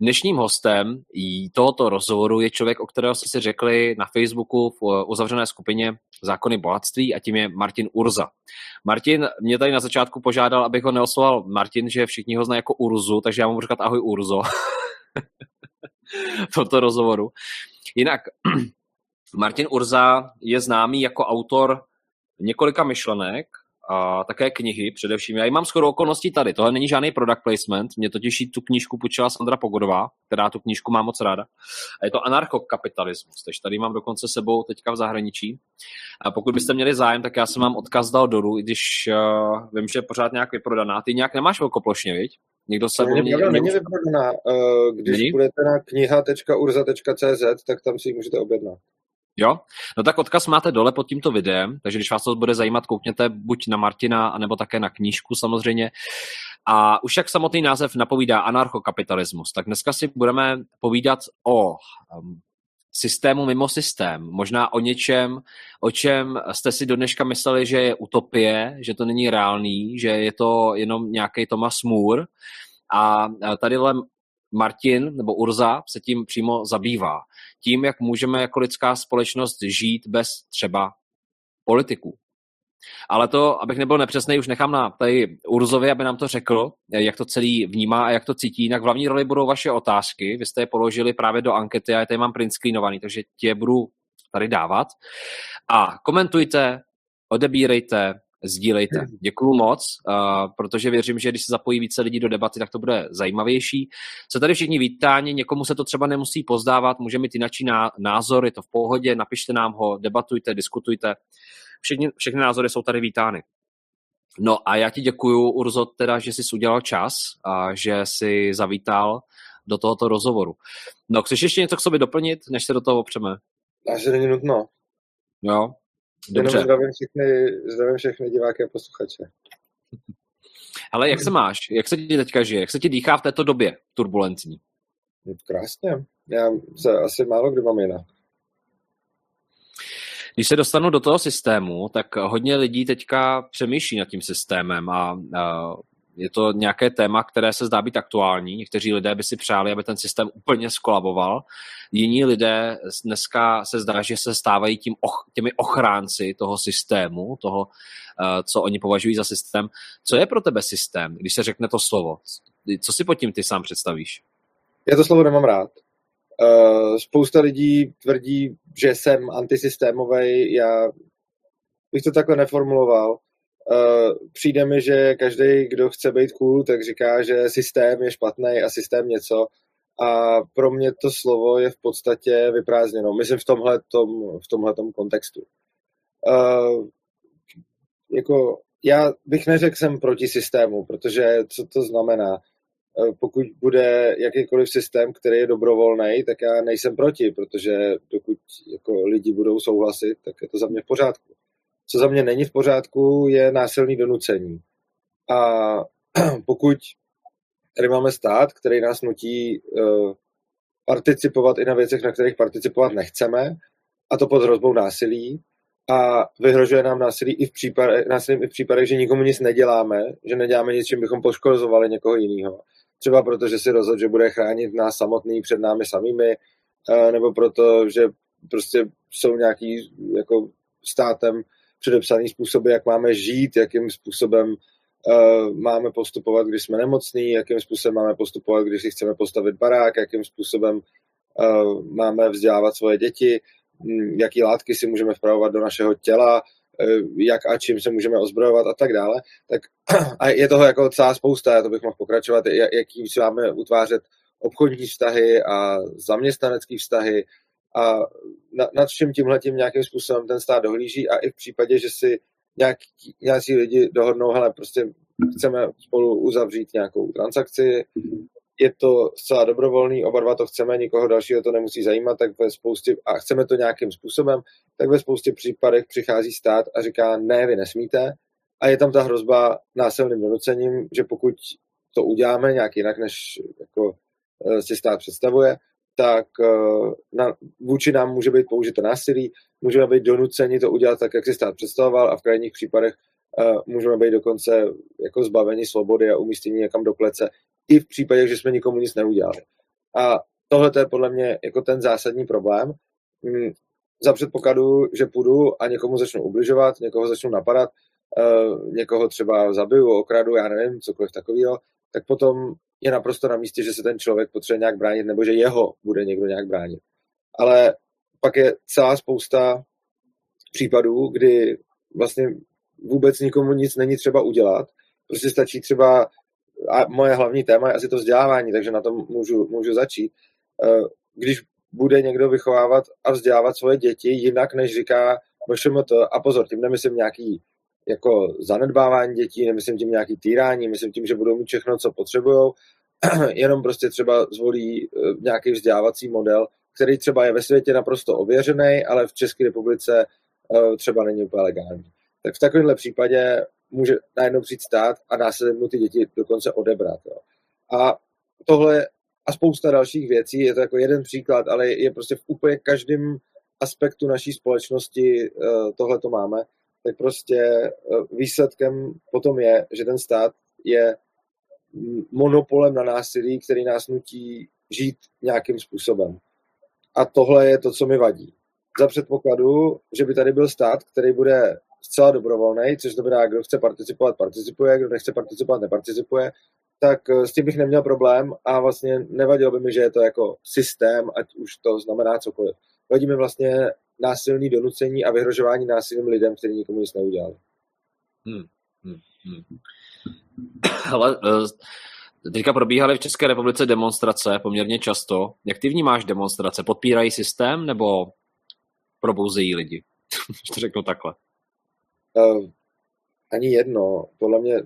Dnešním hostem tohoto rozhovoru je člověk, o kterého jste si řekli na Facebooku v uzavřené skupině Zákony bohatství a tím je Martin Urza. Martin mě tady na začátku požádal, abych ho neosloval Martin, že všichni ho znají jako Urzu, takže já mu říkat ahoj Urzo. toto rozhovoru. Jinak, Martin Urza je známý jako autor několika myšlenek, a také knihy především. Já ji mám skoro okolností tady, tohle není žádný product placement, mě totiž tu knížku počila Sandra Pogodová, která tu knížku má moc ráda. A je to anarchokapitalismus, takže tady mám dokonce sebou teďka v zahraničí. A pokud byste měli zájem, tak já jsem vám odkaz dal dolů, i když uh, vím, že je pořád nějak vyprodaná. Ty nějak nemáš velkoplošně, viď? Někdo se není, mě, není vyprodaná. Uh, když není? budete na kniha.urza.cz, tak tam si ji můžete objednat. Jo? No tak odkaz máte dole pod tímto videem, takže když vás to bude zajímat, koukněte buď na Martina, anebo také na knížku samozřejmě. A už jak samotný název napovídá anarchokapitalismus, tak dneska si budeme povídat o um, systému mimo systém. Možná o něčem, o čem jste si do dneška mysleli, že je utopie, že to není reálný, že je to jenom nějaký Thomas Moore. A tadyhle Martin nebo Urza se tím přímo zabývá. Tím, jak můžeme jako lidská společnost žít bez třeba politiků. Ale to, abych nebyl nepřesný, už nechám na tady Urzovi, aby nám to řekl, jak to celý vnímá a jak to cítí. Jinak v hlavní roli budou vaše otázky. Vy jste je položili právě do ankety a já tady mám print screenovaný, takže tě budu tady dávat. A komentujte, odebírejte, sdílejte. Děkuju moc, uh, protože věřím, že když se zapojí více lidí do debaty, tak to bude zajímavější. Se tady všichni vítáni, někomu se to třeba nemusí pozdávat, může mít jináčí názor, je to v pohodě, napište nám ho, debatujte, diskutujte. Všechny, všechny názory jsou tady vítány. No a já ti děkuju, Urzo, teda, že jsi udělal čas a že jsi zavítal do tohoto rozhovoru. No, chceš ještě něco k sobě doplnit, než se do toho opřeme? Až není nutno. Jo, Dobře. Jenom zdravím všechny, zdravím všechny diváky a posluchače. Ale jak se máš? Jak se ti teďka žije? Jak se ti dýchá v této době turbulentní? Krásně. Já se asi málo kdy mám jinak. Když se dostanu do toho systému, tak hodně lidí teďka přemýšlí nad tím systémem a, a je to nějaké téma, které se zdá být aktuální. Někteří lidé by si přáli, aby ten systém úplně skolaboval. Jiní lidé dneska se zdá, že se stávají tím, těmi ochránci toho systému, toho, eh, co oni považují za systém. Co je pro tebe systém, když se řekne to slovo? Co si pod tím ty sám představíš? Já to slovo nemám rád. Eh, spousta lidí tvrdí, že jsem antisystémový. Já bych to takhle neformuloval. Uh, přijde mi, že každý, kdo chce být cool, tak říká, že systém je špatný a systém něco. A pro mě to slovo je v podstatě vyprázdněno. Myslím v tomhle v tomhletom kontextu. Uh, jako, já bych neřekl, jsem proti systému, protože co to znamená? Uh, pokud bude jakýkoliv systém, který je dobrovolný, tak já nejsem proti, protože dokud jako lidi budou souhlasit, tak je to za mě v pořádku. Co za mě není v pořádku, je násilný donucení. A pokud tady máme stát, který nás nutí uh, participovat i na věcech, na kterých participovat nechceme, a to pod hrozbou násilí, a vyhrožuje nám násilí i v případech, i v případech, že nikomu nic neděláme, že neděláme nic, čím bychom poškozovali někoho jiného. Třeba proto, že si rozhodl, že bude chránit nás samotný před námi samými, uh, nebo proto, že prostě jsou nějaký jako státem předepsaný způsoby, jak máme žít, jakým způsobem uh, máme postupovat, když jsme nemocní, jakým způsobem máme postupovat, když si chceme postavit barák, jakým způsobem uh, máme vzdělávat svoje děti, um, jaký látky si můžeme vpravovat do našeho těla, uh, jak a čím se můžeme ozbrojovat a tak dále. Tak, a je toho jako celá spousta, to bych mohl pokračovat, jaký si máme utvářet obchodní vztahy a zaměstnanecké vztahy, a na, nad všem tímhletím nějakým způsobem ten stát dohlíží a i v případě, že si nějaký, nějací lidi dohodnou, hele, prostě chceme spolu uzavřít nějakou transakci, je to zcela dobrovolný, oba dva to chceme, nikoho dalšího to nemusí zajímat, tak ve spoustě, a chceme to nějakým způsobem, tak ve spoustě případech přichází stát a říká, ne, vy nesmíte, a je tam ta hrozba násilným donucením, že pokud to uděláme nějak jinak, než jako eh, si stát představuje, tak eh, na, vůči nám může být použito násilí, můžeme být donuceni to udělat tak, jak si stát představoval a v krajních případech uh, můžeme být dokonce jako zbaveni svobody a umístění někam do klece, i v případě, že jsme nikomu nic neudělali. A tohle je podle mě jako ten zásadní problém. Mm, za předpokladu, že půjdu a někomu začnu ubližovat, někoho začnu napadat, uh, někoho třeba zabiju, okradu, já nevím, cokoliv takového, tak potom je naprosto na místě, že se ten člověk potřebuje nějak bránit, nebo že jeho bude někdo nějak bránit. Ale pak je celá spousta případů, kdy vlastně vůbec nikomu nic není třeba udělat. Prostě stačí třeba, a moje hlavní téma je asi to vzdělávání, takže na tom můžu, můžu začít. Eh, když bude někdo vychovávat a vzdělávat svoje děti jinak, než říká to, a pozor, tím nemyslím nějaký jako zanedbávání dětí, nemyslím tím nějaký týrání, myslím tím, že budou mít všechno, co potřebují, jenom prostě třeba zvolí eh, nějaký vzdělávací model, který třeba je ve světě naprosto ověřený, ale v České republice eh, třeba není úplně legální. Tak v takovémhle případě může najednou přijít stát a dá se mu ty děti dokonce odebrat. Jo. A tohle a spousta dalších věcí, je to jako jeden příklad, ale je prostě v úplně každém aspektu naší společnosti eh, tohle to máme, tak prostě výsledkem potom je, že ten stát je monopolem na násilí, který nás nutí žít nějakým způsobem. A tohle je to, co mi vadí. Za předpokladu, že by tady byl stát, který bude zcela dobrovolný, což znamená, kdo chce participovat, participuje, kdo nechce participovat, neparticipuje, tak eh, s tím bych neměl problém a vlastně nevadilo by mi, že je to jako systém, ať už to znamená cokoliv. Vadí mi vlastně násilný donucení a vyhrožování násilným lidem, kteří nikomu nic neudělali. Hmm, hmm. Ale eh, teďka probíhaly v České republice demonstrace poměrně často. Jak ty vnímáš demonstrace? Podpírají systém nebo probouzejí lidi? to řeknu takhle. Uh, ani jedno. Podle mě,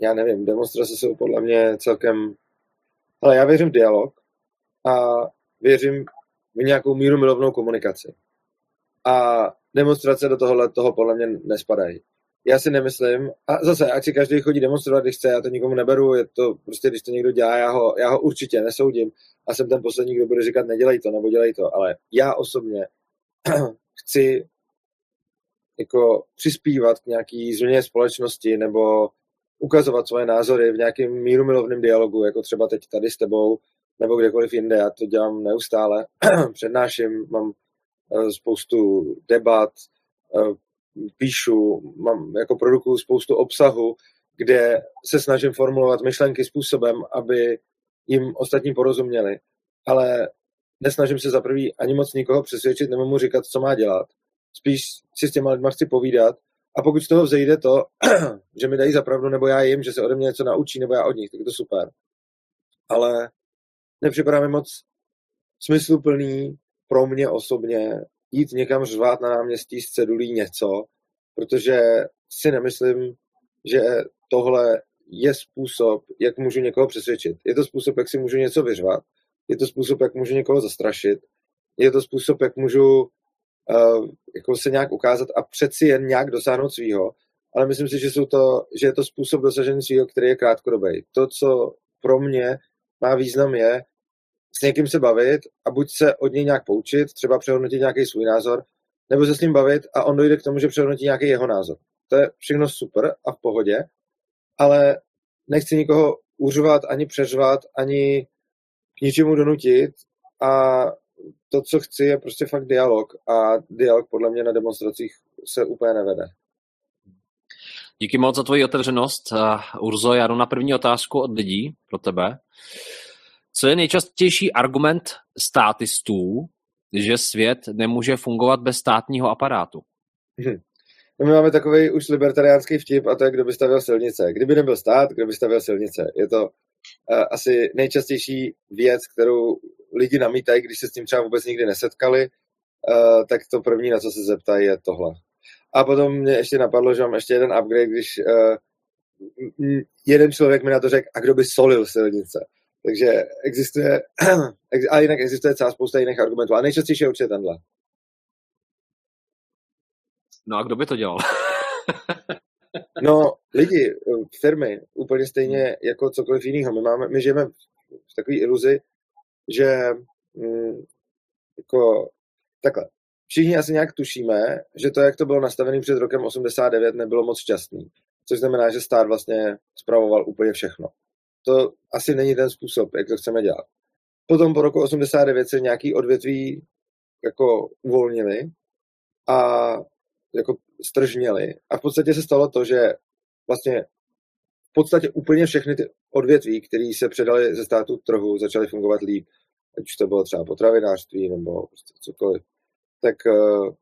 já nevím, demonstrace jsou podle mě celkem... Ale já věřím v dialog a věřím v nějakou míru milovnou komunikaci. A demonstrace do tohohle toho podle mě nespadají já si nemyslím, a zase, ať si každý chodí demonstrovat, když chce, já to nikomu neberu, je to prostě, když to někdo dělá, já ho, já ho určitě nesoudím. A jsem ten poslední, kdo bude říkat, nedělej to, nebo dělej to, ale já osobně chci jako přispívat k nějaký změně společnosti nebo ukazovat svoje názory v nějakém míru milovném dialogu, jako třeba teď tady s tebou, nebo kdekoliv jinde, já to dělám neustále, přednáším, mám eh, spoustu debat, eh, píšu, mám jako produkuju spoustu obsahu, kde se snažím formulovat myšlenky způsobem, aby jim ostatní porozuměli. Ale nesnažím se za prvý ani moc nikoho přesvědčit nebo mu říkat, co má dělat. Spíš si s těma lidma chci povídat a pokud z toho vzejde to, že mi dají zapravdu, nebo já jim, že se ode mě něco naučí, nebo já od nich, tak je to super. Ale nepřipadá mi moc smysluplný pro mě osobně jít někam řvát na náměstí z cedulí něco, protože si nemyslím, že tohle je způsob, jak můžu někoho přesvědčit. Je to způsob, jak si můžu něco vyřvat. Je to způsob, jak můžu někoho zastrašit. Je to způsob, jak můžu uh, jako se nějak ukázat a přeci jen nějak dosáhnout svýho. Ale myslím si, že, jsou to, že je to způsob dosažení svýho, který je krátkodobý. To, co pro mě má význam, je s někým se bavit a buď se od něj nějak poučit, třeba přehodnotit nějaký svůj názor, nebo se s ním bavit a on dojde k tomu, že přehodnotí nějaký jeho názor. To je všechno super a v pohodě, ale nechci nikoho uřvat, ani přeřvat, ani k ničemu donutit a to, co chci, je prostě fakt dialog a dialog podle mě na demonstracích se úplně nevede. Díky moc za tvoji otevřenost. Urzo, já jdu na první otázku od lidí pro tebe. Co je nejčastější argument státistů, že svět nemůže fungovat bez státního aparátu? Hm. No my máme takový už libertariánský vtip a to je, kdo by stavil silnice. Kdyby nebyl stát, kdo by stavil silnice. Je to uh, asi nejčastější věc, kterou lidi namítají, když se s tím třeba vůbec nikdy nesetkali, uh, tak to první, na co se zeptají, je tohle. A potom mě ještě napadlo, že mám ještě jeden upgrade, když uh, jeden člověk mi na to řekl, a kdo by solil silnice. Takže existuje, a jinak existuje celá spousta jiných argumentů, a nejčastější je určitě tenhle. No a kdo by to dělal? no, lidi, firmy, úplně stejně jako cokoliv jiného. My, máme, my žijeme v takové iluzi, že mm, jako takhle. Všichni asi nějak tušíme, že to, jak to bylo nastavené před rokem 89, nebylo moc šťastný. Což znamená, že stát vlastně spravoval úplně všechno to asi není ten způsob, jak to chceme dělat. Potom po roku 89 se nějaký odvětví jako uvolnili a jako stržněli. A v podstatě se stalo to, že vlastně v podstatě úplně všechny ty odvětví, které se předali ze státu trhu, začaly fungovat líp. Ať už to bylo třeba potravinářství nebo prostě cokoliv. Tak uh,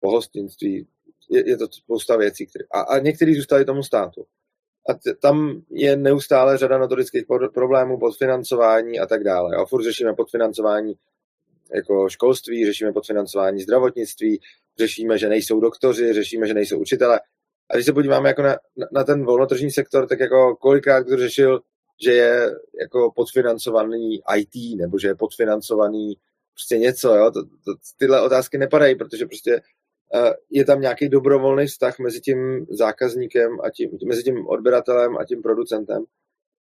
pohostinství, je, je to spousta věcí. Které, a, a některý zůstali tomu státu. A t, tam je neustále řada notorických problémů, podfinancování a tak dále. A furt řešíme podfinancování jako školství, řešíme podfinancování zdravotnictví, řešíme, že nejsou doktoři, řešíme, že nejsou učitele. A když se podíváme jako na, na ten volnotržní sektor, tak jako kolikrát kdo řešil, že je jako podfinancovaný IT, nebo že je podfinancovaný prostě něco, jo? To, to, tyhle otázky nepadají, protože prostě je tam nějaký dobrovolný vztah mezi tím zákazníkem a tím, mezi tím odběratelem a tím producentem.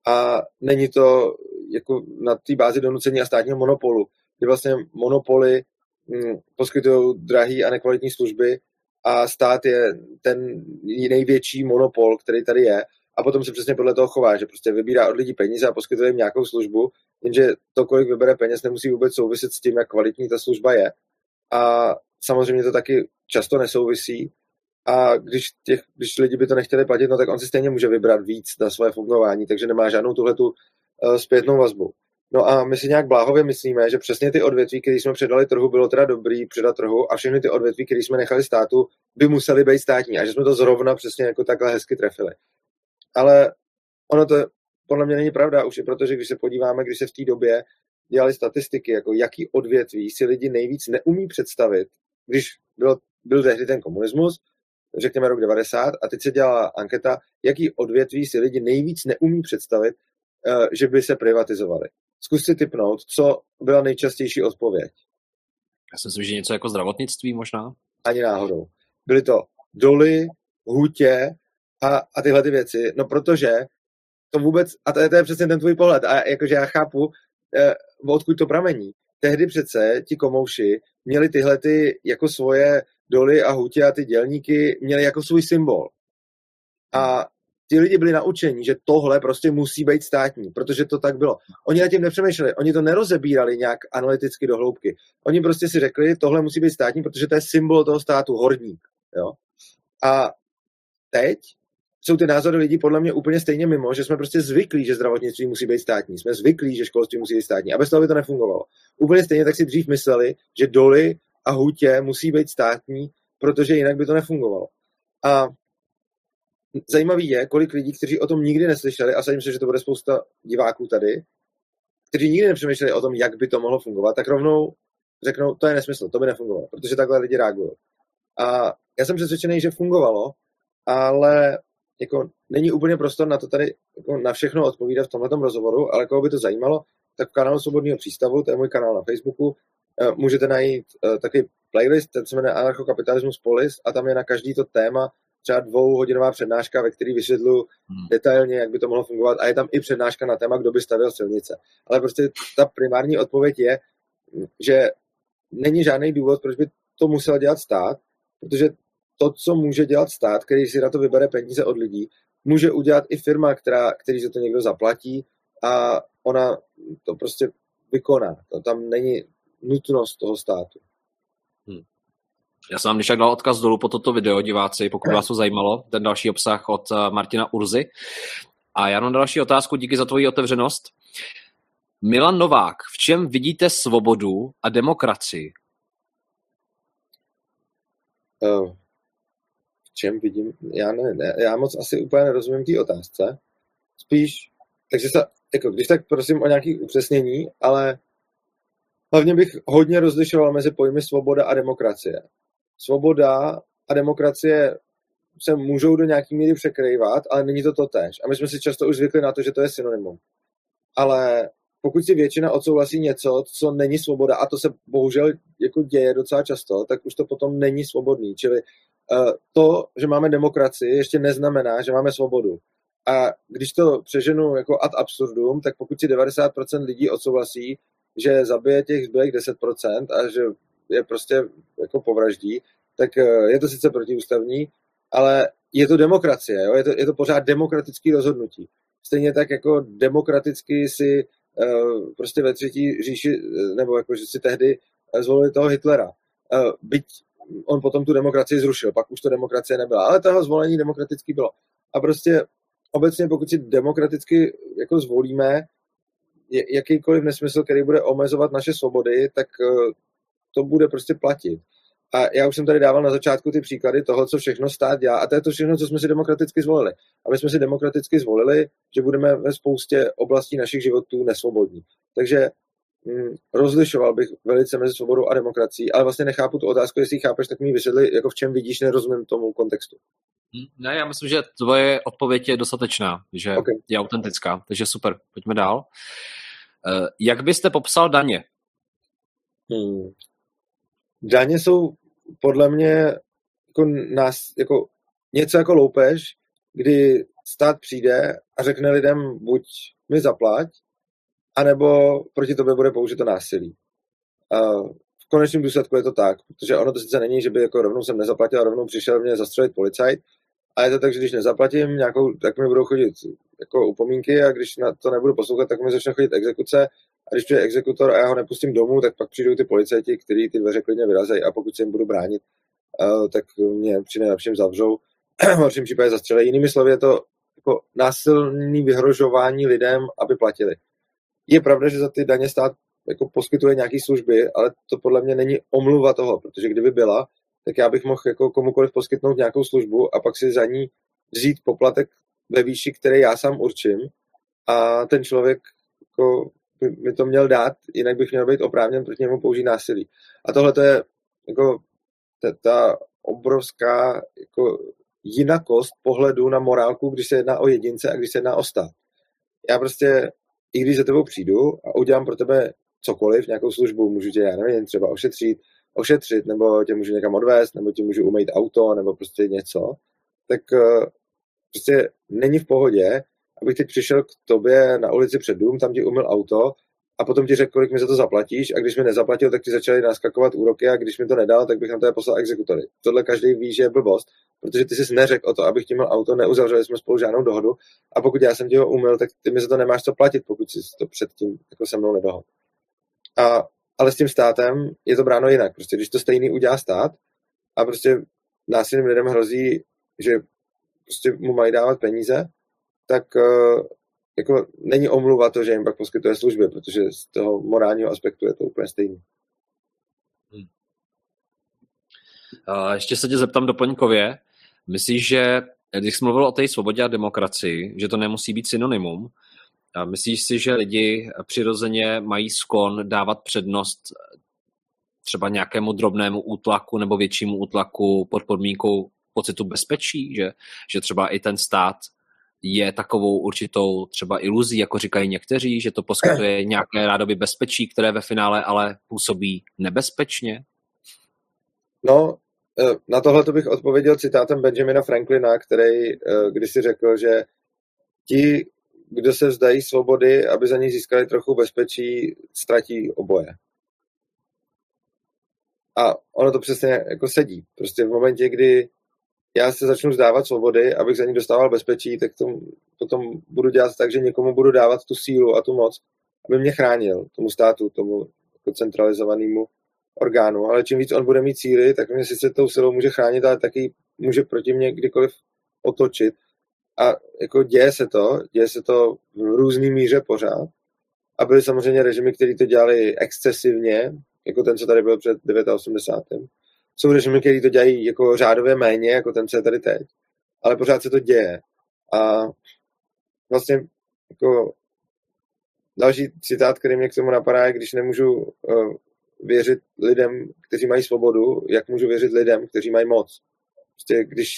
A není to jako na té bázi donucení a státního monopolu, kdy vlastně monopoly hm, poskytují drahé a nekvalitní služby a stát je ten největší monopol, který tady je a potom se přesně podle toho chová, že prostě vybírá od lidí peníze a poskytuje jim nějakou službu, jenže to, kolik vybere peněz, nemusí vůbec souviset s tím, jak kvalitní ta služba je. A samozřejmě to taky často nesouvisí. A když, těch, když lidi by to nechtěli platit, no tak on si stejně může vybrat víc na své fungování, takže nemá žádnou tuhletu uh, zpětnou vazbu. No a my si nějak bláhově myslíme, že přesně ty odvětví, které jsme předali trhu, bylo teda dobrý předat trhu a všechny ty odvětví, které jsme nechali státu, by museli být státní a že jsme to zrovna přesně jako takhle hezky trefili. Ale ono to podle mě není pravda už protože, když se podíváme, když se v té době dělali statistiky, jako jaký odvětví si lidi nejvíc neumí představit, když byl, byl tehdy ten komunismus, řekněme rok 90, a teď se dělala anketa, jaký odvětví si lidi nejvíc neumí představit, eh, že by se privatizovali. Zkus si typnout, co byla nejčastější odpověď. Já si myslím, že něco jako zdravotnictví možná. Ani náhodou. Byly to doly, hutě a, a tyhle ty věci. No protože to vůbec, a to je, to je přesně ten tvůj pohled, a jakože já chápu, eh, odkud to pramení. Tehdy přece ti komouši měli tyhle ty jako svoje doly a hutě a ty dělníky měli jako svůj symbol. A ty lidi byli naučeni, že tohle prostě musí být státní, protože to tak bylo. Oni na tím nepřemýšleli, oni to nerozebírali nějak analyticky do hloubky. Oni prostě si řekli, tohle musí být státní, protože to je symbol toho státu, horník. Jo? A teď jsou ty názory lidí podle mě úplně stejně mimo, že jsme prostě zvyklí, že zdravotnictví musí být státní. Jsme zvyklí, že školství musí být státní. A bez toho by to nefungovalo. Úplně stejně tak si dřív mysleli, že doly a hutě musí být státní, protože jinak by to nefungovalo. A zajímavý je, kolik lidí, kteří o tom nikdy neslyšeli, a sadím se, že to bude spousta diváků tady, kteří nikdy nepřemýšleli o tom, jak by to mohlo fungovat, tak rovnou řeknou, to je nesmysl, to by nefungovalo, protože takhle lidi reagují. A já jsem přesvědčený, že fungovalo, ale jako není úplně prostor na to tady jako na všechno odpovídat v tomhle rozhovoru, ale koho by to zajímalo, tak v kanálu Svobodného přístavu, to je můj kanál na Facebooku, eh, můžete najít eh, takový playlist, ten se jmenuje Anarchokapitalismus Polis a tam je na každý to téma třeba dvouhodinová přednáška, ve které vysvětlu hmm. detailně, jak by to mohlo fungovat a je tam i přednáška na téma, kdo by stavil silnice. Ale prostě ta primární odpověď je, že není žádný důvod, proč by to musel dělat stát, protože to, co může dělat stát, který si na to vybere peníze od lidí, může udělat i firma, která, který za to někdo zaplatí a ona to prostě vykoná. To tam není nutnost toho státu. Hmm. Já jsem vám když tak dal odkaz dolů po toto video, diváci, pokud vás to zajímalo, ten další obsah od eh, Martina Urzy. A já mám další otázku, díky za tvoji otevřenost. Milan Novák, v čem vidíte svobodu a demokracii? Uh, čem vidím? Já, ne, ne, já moc asi úplně nerozumím té otázce. Spíš, takže se, jako, když tak prosím o nějaké upřesnění, ale hlavně bych hodně rozlišoval mezi pojmy svoboda a demokracie svoboda a demokracie se můžou do nějaký míry překrývat, ale není to to tež. A my jsme si často už zvykli na to, že to je synonymum. Ale pokud si většina odsouhlasí něco, co není svoboda, a to se bohužel jako děje docela často, tak už to potom není svobodný. Čili to, že máme demokracii, ještě neznamená, že máme svobodu. A když to přeženu jako ad absurdum, tak pokud si 90% lidí odsouhlasí, že zabije těch zbylých 10% a že je prostě jako povraždí, tak eh, je to sice protiústavní, ale je to demokracie, jo? Je, to, je to pořád demokratický rozhodnutí. Stejně tak jako demokraticky si prostě ve třetí říši, nebo jako, že si tehdy zvolili toho Hitlera. Byť on potom tu demokracii zrušil, pak už to demokracie nebyla, ale toho zvolení demokraticky bylo. A prostě obecně, pokud si demokraticky jako zvolíme jakýkoliv nesmysl, který bude omezovat naše svobody, tak to bude prostě platit. A já už jsem tady dával na začátku ty příklady toho, co všechno stát dělá. A to je to všechno, co jsme si demokraticky zvolili. A my jsme si demokraticky zvolili, že budeme ve spoustě oblastí našich životů nesvobodní. Takže rozlišoval bych velice mezi svobodou a demokracií, ale vlastně nechápu tu otázku, jestli ji chápeš, tak mi vysvětli, jako v čem vidíš, nerozumím tomu kontextu. Hm, ne, já myslím, že tvoje odpověď je dostatečná, že okay. je autentická, takže super, pojďme dál. Uh, jak byste popsal daně? Hmm. Daně jsou podle mě jako, nás, jako něco jako loupež, kdy stát přijde a řekne lidem buď mi zaplať, anebo proti tobě bude použito násilí. A v konečném důsledku je to tak, protože ono to sice není, že by jako rovnou jsem nezaplatil a rovnou přišel mě zastřelit policajt, a je to tak, že když nezaplatím nějakou, tak mi budou chodit jako upomínky a když na to nebudu poslouchat, tak mi začne chodit exekuce a když přijde exekutor a já ho nepustím domů, tak pak přijdou ty policajti, kteří ty dveře klidně vyrazejí a pokud se jim budu bránit, uh, tak mě při nejlepším zavřou, v horším případě zastřelej. Jinými slovy je to jako násilný vyhrožování lidem, aby platili. Je pravda, že za ty daně stát jako poskytuje nějaké služby, ale to podle mě není omluva toho, protože kdyby byla, tak já bych mohl jako komukoliv poskytnout nějakou službu a pak si za ní vzít poplatek ve výši, který já sám určím a ten člověk jako by mi to měl dát, jinak bych měl být oprávněn proti němu použít násilí. A tohle to je jako ta, obrovská jako jinakost pohledu na morálku, když se jedná o jedince a když se jedná o stát. Já prostě, i když za tebou přijdu a udělám pro tebe cokoliv, nějakou službu, můžu tě, já nevím, třeba ošetřit, ošetřit, nebo tě můžu někam odvést, nebo tě můžu umýt auto, nebo prostě něco, tak eh, prostě není v pohodě, abych teď přišel k tobě na ulici před dům, tam ti umyl auto a potom ti řekl, kolik mi za to zaplatíš a když mi nezaplatil, tak ti začali naskakovat úroky a když mi to nedal, tak bych na to poslal exekutory. Tohle každý ví, že je blbost, protože ty jsi neřekl o to, abych ti měl auto, neuzavřeli jsme spolu žádnou dohodu a pokud já jsem ti ho umyl, tak ty mi za to nemáš co platit, pokud jsi to předtím jako se mnou nedohodl. A, ale s tím státem je to bráno jinak. Prostě když to stejný udělá stát a prostě násilným lidem hrozí, že prostě mu mají dávat peníze, tak uh, jako není omluva to, že jim pak poskytuje služby, protože z toho morálního aspektu je to úplně stejný. Hmm. Uh, ještě se tě zeptám doplňkově. Myslíš, že když jsi mluvil o té svobodě a demokracii, že to nemusí být synonymum, a myslíš si, že lidi přirozeně mají skon dávat přednost třeba nějakému drobnému útlaku nebo většímu útlaku pod podmínkou pocitu bezpečí, že, že třeba i ten stát je takovou určitou třeba iluzí, jako říkají někteří, že to poskytuje nějaké rádoby bezpečí, které ve finále ale působí nebezpečně? No, eh, na tohle bych odpověděl citátem Benjamina Franklina, který eh, kdysi řekl, že ti, kdo se vzdají svobody, aby za ní získali trochu bezpečí, ztratí oboje. A ono to přesně jako sedí. Prostě v momentě, kdy já se začnu zdávat svobody, abych za ní dostával bezpečí, tak to potom budu dělat tak, že někomu budu dávat tu sílu a tu moc, aby mě chránil, tomu státu, tomu jako centralizovanému orgánu. Ale čím víc on bude mít síly, tak mě sice tou silou může chránit, ale taky může proti mě kdykoliv otočit. A jako děje se to, děje se to v různý míře pořád. A byly samozřejmě režimy, které to dělali excesivně, jako ten, co tady byl před 89 jsou režimy, které to dělají jako řádově méně, jako ten, co je tady teď. Ale pořád se to děje. A vlastně jako další citát, který mě k tomu napadá, je, když nemůžu uh, věřit lidem, kteří mají svobodu, jak můžu věřit lidem, kteří mají moc. Prostě když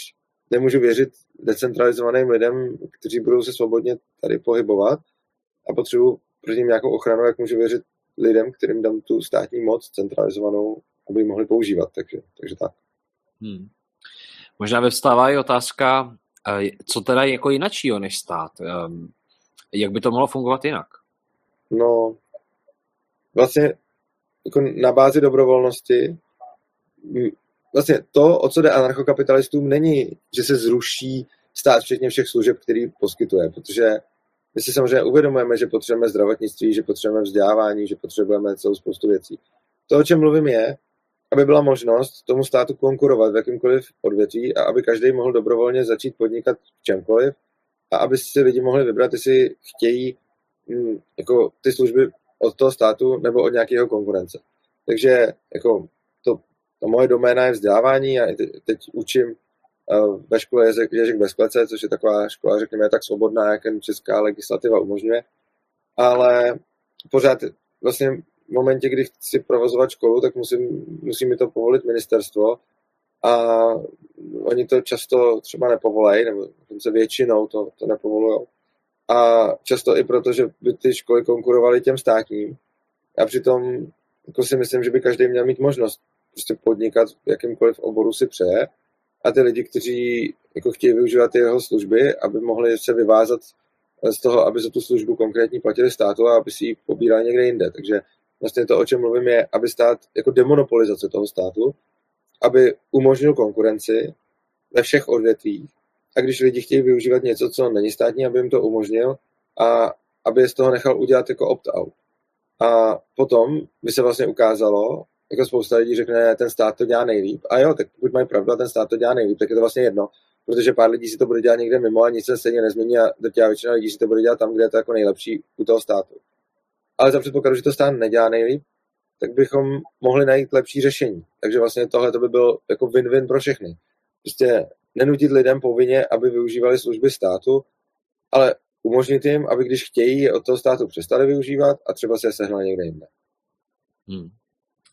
nemůžu věřit decentralizovaným lidem, kteří budou se svobodně tady pohybovat a potřebuji proti ním nějakou ochranu, jak můžu věřit lidem, kterým dám tu státní moc centralizovanou aby ji mohli používat, takže, takže tak. Hmm. Možná vyvstává i otázka, eh, co teda je jako jinačího než stát? Ehm, jak by to mohlo fungovat jinak? No, vlastně jako na bázi dobrovolnosti vlastně to, o co jde anarchokapitalistům, není, že se zruší stát včetně všech služeb, který poskytuje, protože My si samozřejmě uvědomujeme, že potřebujeme zdravotnictví, že potřebujeme vzdělávání, že potřebujeme celou spoustu věcí. To, o čem mluvím, je, aby byla možnost tomu státu konkurovat v jakýmkoliv odvětví a aby každý mohl dobrovolně začít podnikat v čemkoliv a aby si lidi mohli vybrat, jestli chtějí hm, jako ty služby od toho státu nebo od nějakého konkurence. Takže jako to, to moje doména je vzdělávání a teď, učím uh, ve škole Ježek, Ježek bez klece, což je taková škola, řekněme, tak svobodná, jak česká legislativa umožňuje. Ale pořád vlastně v momentě, kdy chci provozovat školu, tak musím, musí mi to povolit ministerstvo a oni to často třeba nepovolají, nebo dokonce většinou to, to nepovolují. A často i proto, že by ty školy konkurovaly těm státním. A přitom jako si myslím, že by každý měl mít možnost prostě podnikat v jakýmkoliv oboru si přeje a ty lidi, kteří jako chtějí využívat jeho služby, aby mohli se vyvázat z toho, aby za tu službu konkrétní platili státu a aby si ji pobírali někde jinde. Takže vlastně to, o čem mluvím, je, aby stát jako demonopolizace toho státu, aby umožnil konkurenci ve všech odvětvích a když lidi chtějí využívat něco, co není státní, aby jim to umožnil a aby je z toho nechal udělat jako opt-out. A potom by se vlastně ukázalo, jako spousta lidí řekne, ten stát to dělá nejlíp. A jo, tak pokud mají pravdu ten stát to dělá nejlíp, tak je to vlastně jedno, protože pár lidí si to bude dělat někde mimo a nic se stejně nezmění a drtivá většina lidí si to bude dělat tam, kde je to jako nejlepší u toho státu. Ale za předpokladu, že to stát nedělá nejlíp, tak bychom mohli najít lepší řešení. Takže vlastně tohle to by byl jako win-win pro všechny. Prostě nenutit lidem povinně, aby využívali služby státu, ale umožnit jim, aby když chtějí, je od toho státu přestali využívat a třeba se je sehnali někde jinde. Hmm.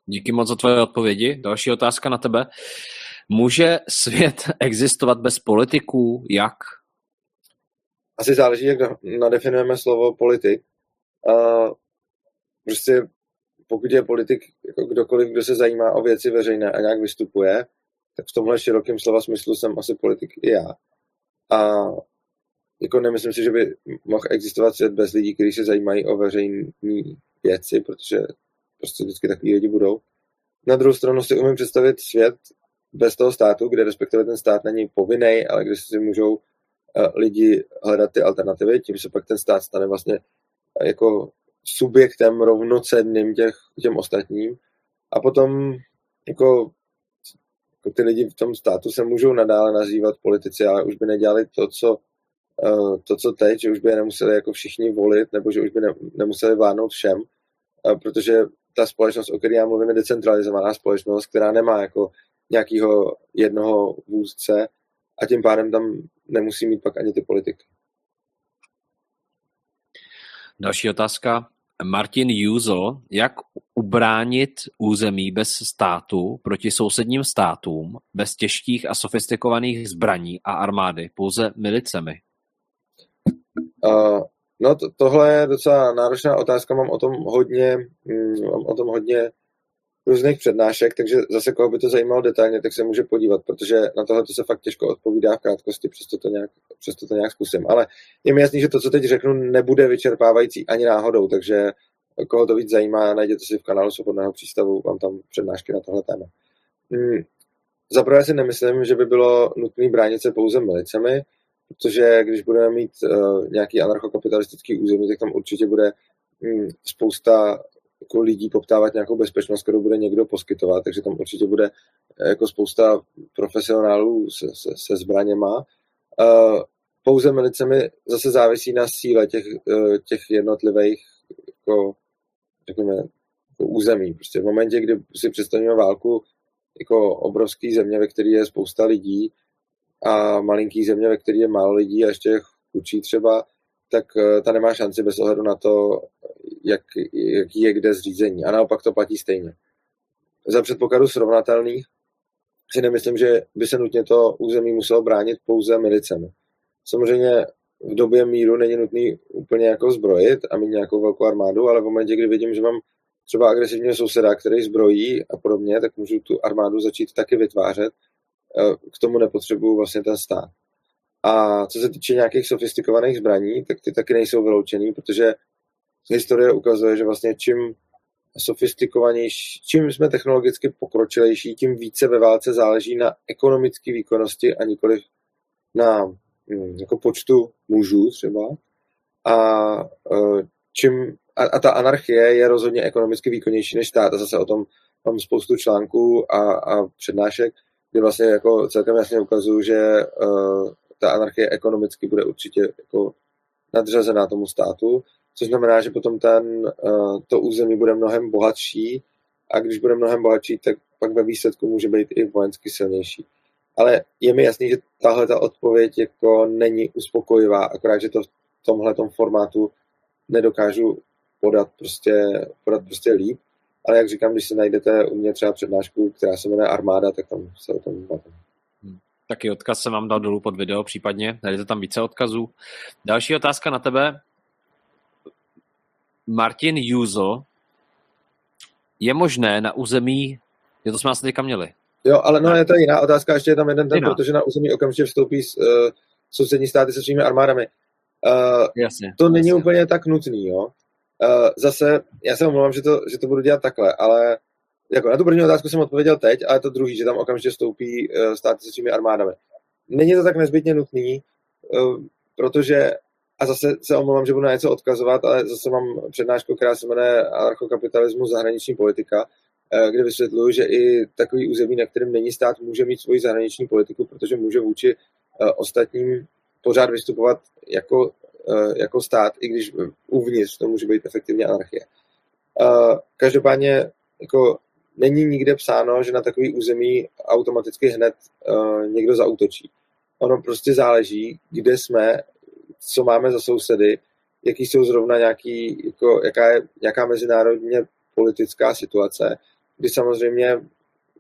Díky moc za tvoje odpovědi. Další otázka na tebe. Může svět existovat bez politiků? Jak? Asi záleží, jak nadefinujeme slovo politik. Uh, prostě pokud je politik jako kdokoliv, kdo se zajímá o věci veřejné a nějak vystupuje, tak v tomhle širokém slova smyslu jsem asi politik i já. A jako nemyslím si, že by mohl existovat svět bez lidí, kteří se zajímají o veřejné věci, protože prostě vždycky takový lidi budou. Na druhou stranu si umím představit svět bez toho státu, kde respektive ten stát není povinný, ale kde si můžou eh, lidi hledat ty alternativy, tím se pak ten stát stane vlastně eh, jako subjektem rovnocenným těch, těm ostatním. A potom jako jako ty lidi v tom státu se můžou nadále nazývat politici, ale už by nedělali to, co, uh, to, co teď, že už by je nemuseli jako všichni volit, nebo že už by ne, nemuseli vládnout všem, uh, protože ta společnost, o které já mluvím, je decentralizovaná společnost, která nemá jako nějakého jednoho vůzce a tím pádem tam nemusí mít pak ani ty politiky. Další otázka. Martin Juzl, jak ubránit území bez státu proti sousedním státům, bez těžkých a sofistikovaných zbraní a armády, pouze milicemi? Uh, no to, tohle je docela náročná otázka, mám o tom hodně, mm, mám o tom hodně různých přednášek, takže zase koho by to zajímalo detailně, tak se může podívat, protože na tohle to se fakt těžko odpovídá v krátkosti, přesto to nějak, přesto to nějak zkusím. Ale je mi jasný, že to, co teď řeknu, nebude vyčerpávající ani náhodou, takže koho to víc zajímá, najděte si v kanálu Svobodného přístavu, mám tam přednášky na tohle téma. Hmm. Zaprvé si nemyslím, že by bylo nutné bránit se pouze milicemi, protože když budeme mít uh, nějaký anarchokapitalistický území, tak tam určitě bude um, spousta jako lidí poptávat nějakou bezpečnost, kterou bude někdo poskytovat, takže tam určitě bude eh, jako spousta profesionálů se, se, se zbraněma. Uh, pouze milicemi zase závisí na síle těch, uh, těch jednotlivých jako, řekněme, jako území. Prostě v momentě, kdy si představíme válku jako obrovský země, ve které je spousta lidí a malinký země, ve které je málo lidí a ještě chudší třeba, tak ta nemá šanci bez ohledu na to, jak, jaký je kde zřízení. A naopak to platí stejně. Za předpokladu srovnatelných si nemyslím, že by se nutně to území muselo bránit pouze milicemi. Samozřejmě v době míru není nutný úplně jako zbrojit a mít nějakou velkou armádu, ale v momentě, kdy vidím, že mám třeba agresivního souseda, který zbrojí a podobně, tak můžu tu armádu začít taky vytvářet. Eh, k tomu nepotřebuju vlastně ten stát. A co se týče nějakých sofistikovaných zbraní, tak ty taky nejsou vyloučený, protože historie ukazuje, že vlastně čím sofistikovanější, čím jsme technologicky pokročilejší, tím více ve válce záleží na ekonomické výkonnosti a nikoli na hm, jako počtu mužů třeba. a uh, čím a, a ta anarchie je rozhodně ekonomicky výkonnější než stát a zase o tom mám spoustu článků a, a přednášek, kde vlastně jako celkem jasně ukazuju, že uh, ta anarchie ekonomicky bude určitě jako nadřazená tomu státu, což znamená, že potom ten, uh, to území bude mnohem bohatší a když bude mnohem bohatší, tak pak ve výsledku může být i vojensky silnější. Ale je mi jasný, že tahle ta odpověď jako není uspokojivá, akorát, že to v tomhle formátu nedokážu podat prostě, podat prostě líp. Ale jak říkám, když si najdete u mě třeba přednášku, která se jmenuje Armáda, tak tam se o tom bavím. Hmm. Taky odkaz jsem vám dal dolů pod video případně, najdete tam více odkazů. Další otázka na tebe. Martin Juzo, je možné na území, je to jsme asi teďka měli. Jo, ale no je to jiná otázka, ještě je tam jeden ten, jiná. protože na území okamžitě vstoupí uh, sousední státy se svými armádami. Uh, jasně, to není jasně. úplně tak nutný, jo. Uh, zase, já se omlouvám, že to, že to budu dělat takhle, ale jako na tu první otázku jsem odpověděl teď, ale to druhý, že tam okamžitě vstoupí uh, státy se svými armádami. Není to tak nezbytně nutný, uh, protože, a zase se omlouvám, že budu na něco odkazovat, ale zase mám přednášku, která se jmenuje Anarchokapitalismus zahraniční politika, uh, kde vysvětluju, že i takový území, na kterém není stát, může mít svoji zahraniční politiku, protože může vůči uh, ostatním pořád vystupovat jako Eh, jako stát, i když uvnitř to může být efektivně anarchie. Eh, každopádně jako není nikde psáno, že na takový území automaticky hned eh, někdo zautočí. Ono prostě záleží, kde jsme, co máme za sousedy, jaký jsou zrovna nějaký, jako, jaká je nějaká mezinárodně politická situace, kdy samozřejmě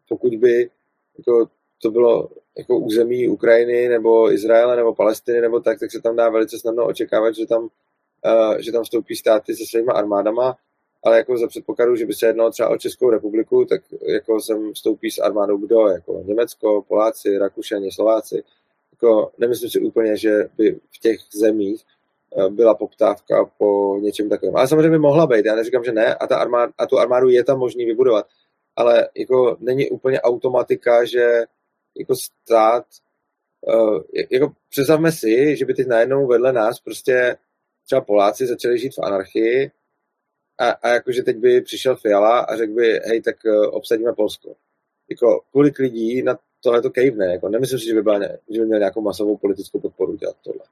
pokud by jako, to bylo jako území Ukrajiny nebo Izraele nebo Palestiny nebo tak, tak se tam dá velice snadno očekávat, že tam, uh, že tam vstoupí státy se svými armádama, ale jako za předpokladu, že by se jednalo třeba o Českou republiku, tak jako sem vstoupí s armádou kdo? Jako Německo, Poláci, Rakušani, Slováci. Jako nemyslím si úplně, že by v těch zemích eh, byla poptávka po něčem takovém. Ale samozřejmě mohla být, já neříkám, že ne, a, ta armád, a tu armádu je tam možný vybudovat. Ale jako není úplně automatika, že jako stát, uh, jako představme si, že by teď najednou vedle nás prostě třeba Poláci začali žít v anarchii a, a jakože teď by přišel Fiala a řekl by, hej, tak uh, obsadíme Polsko. Jako kolik lidí na tohle to kejvne, jako nemyslím si, že by, byla, že by měl nějakou masovou politickou podporu dělat tohle.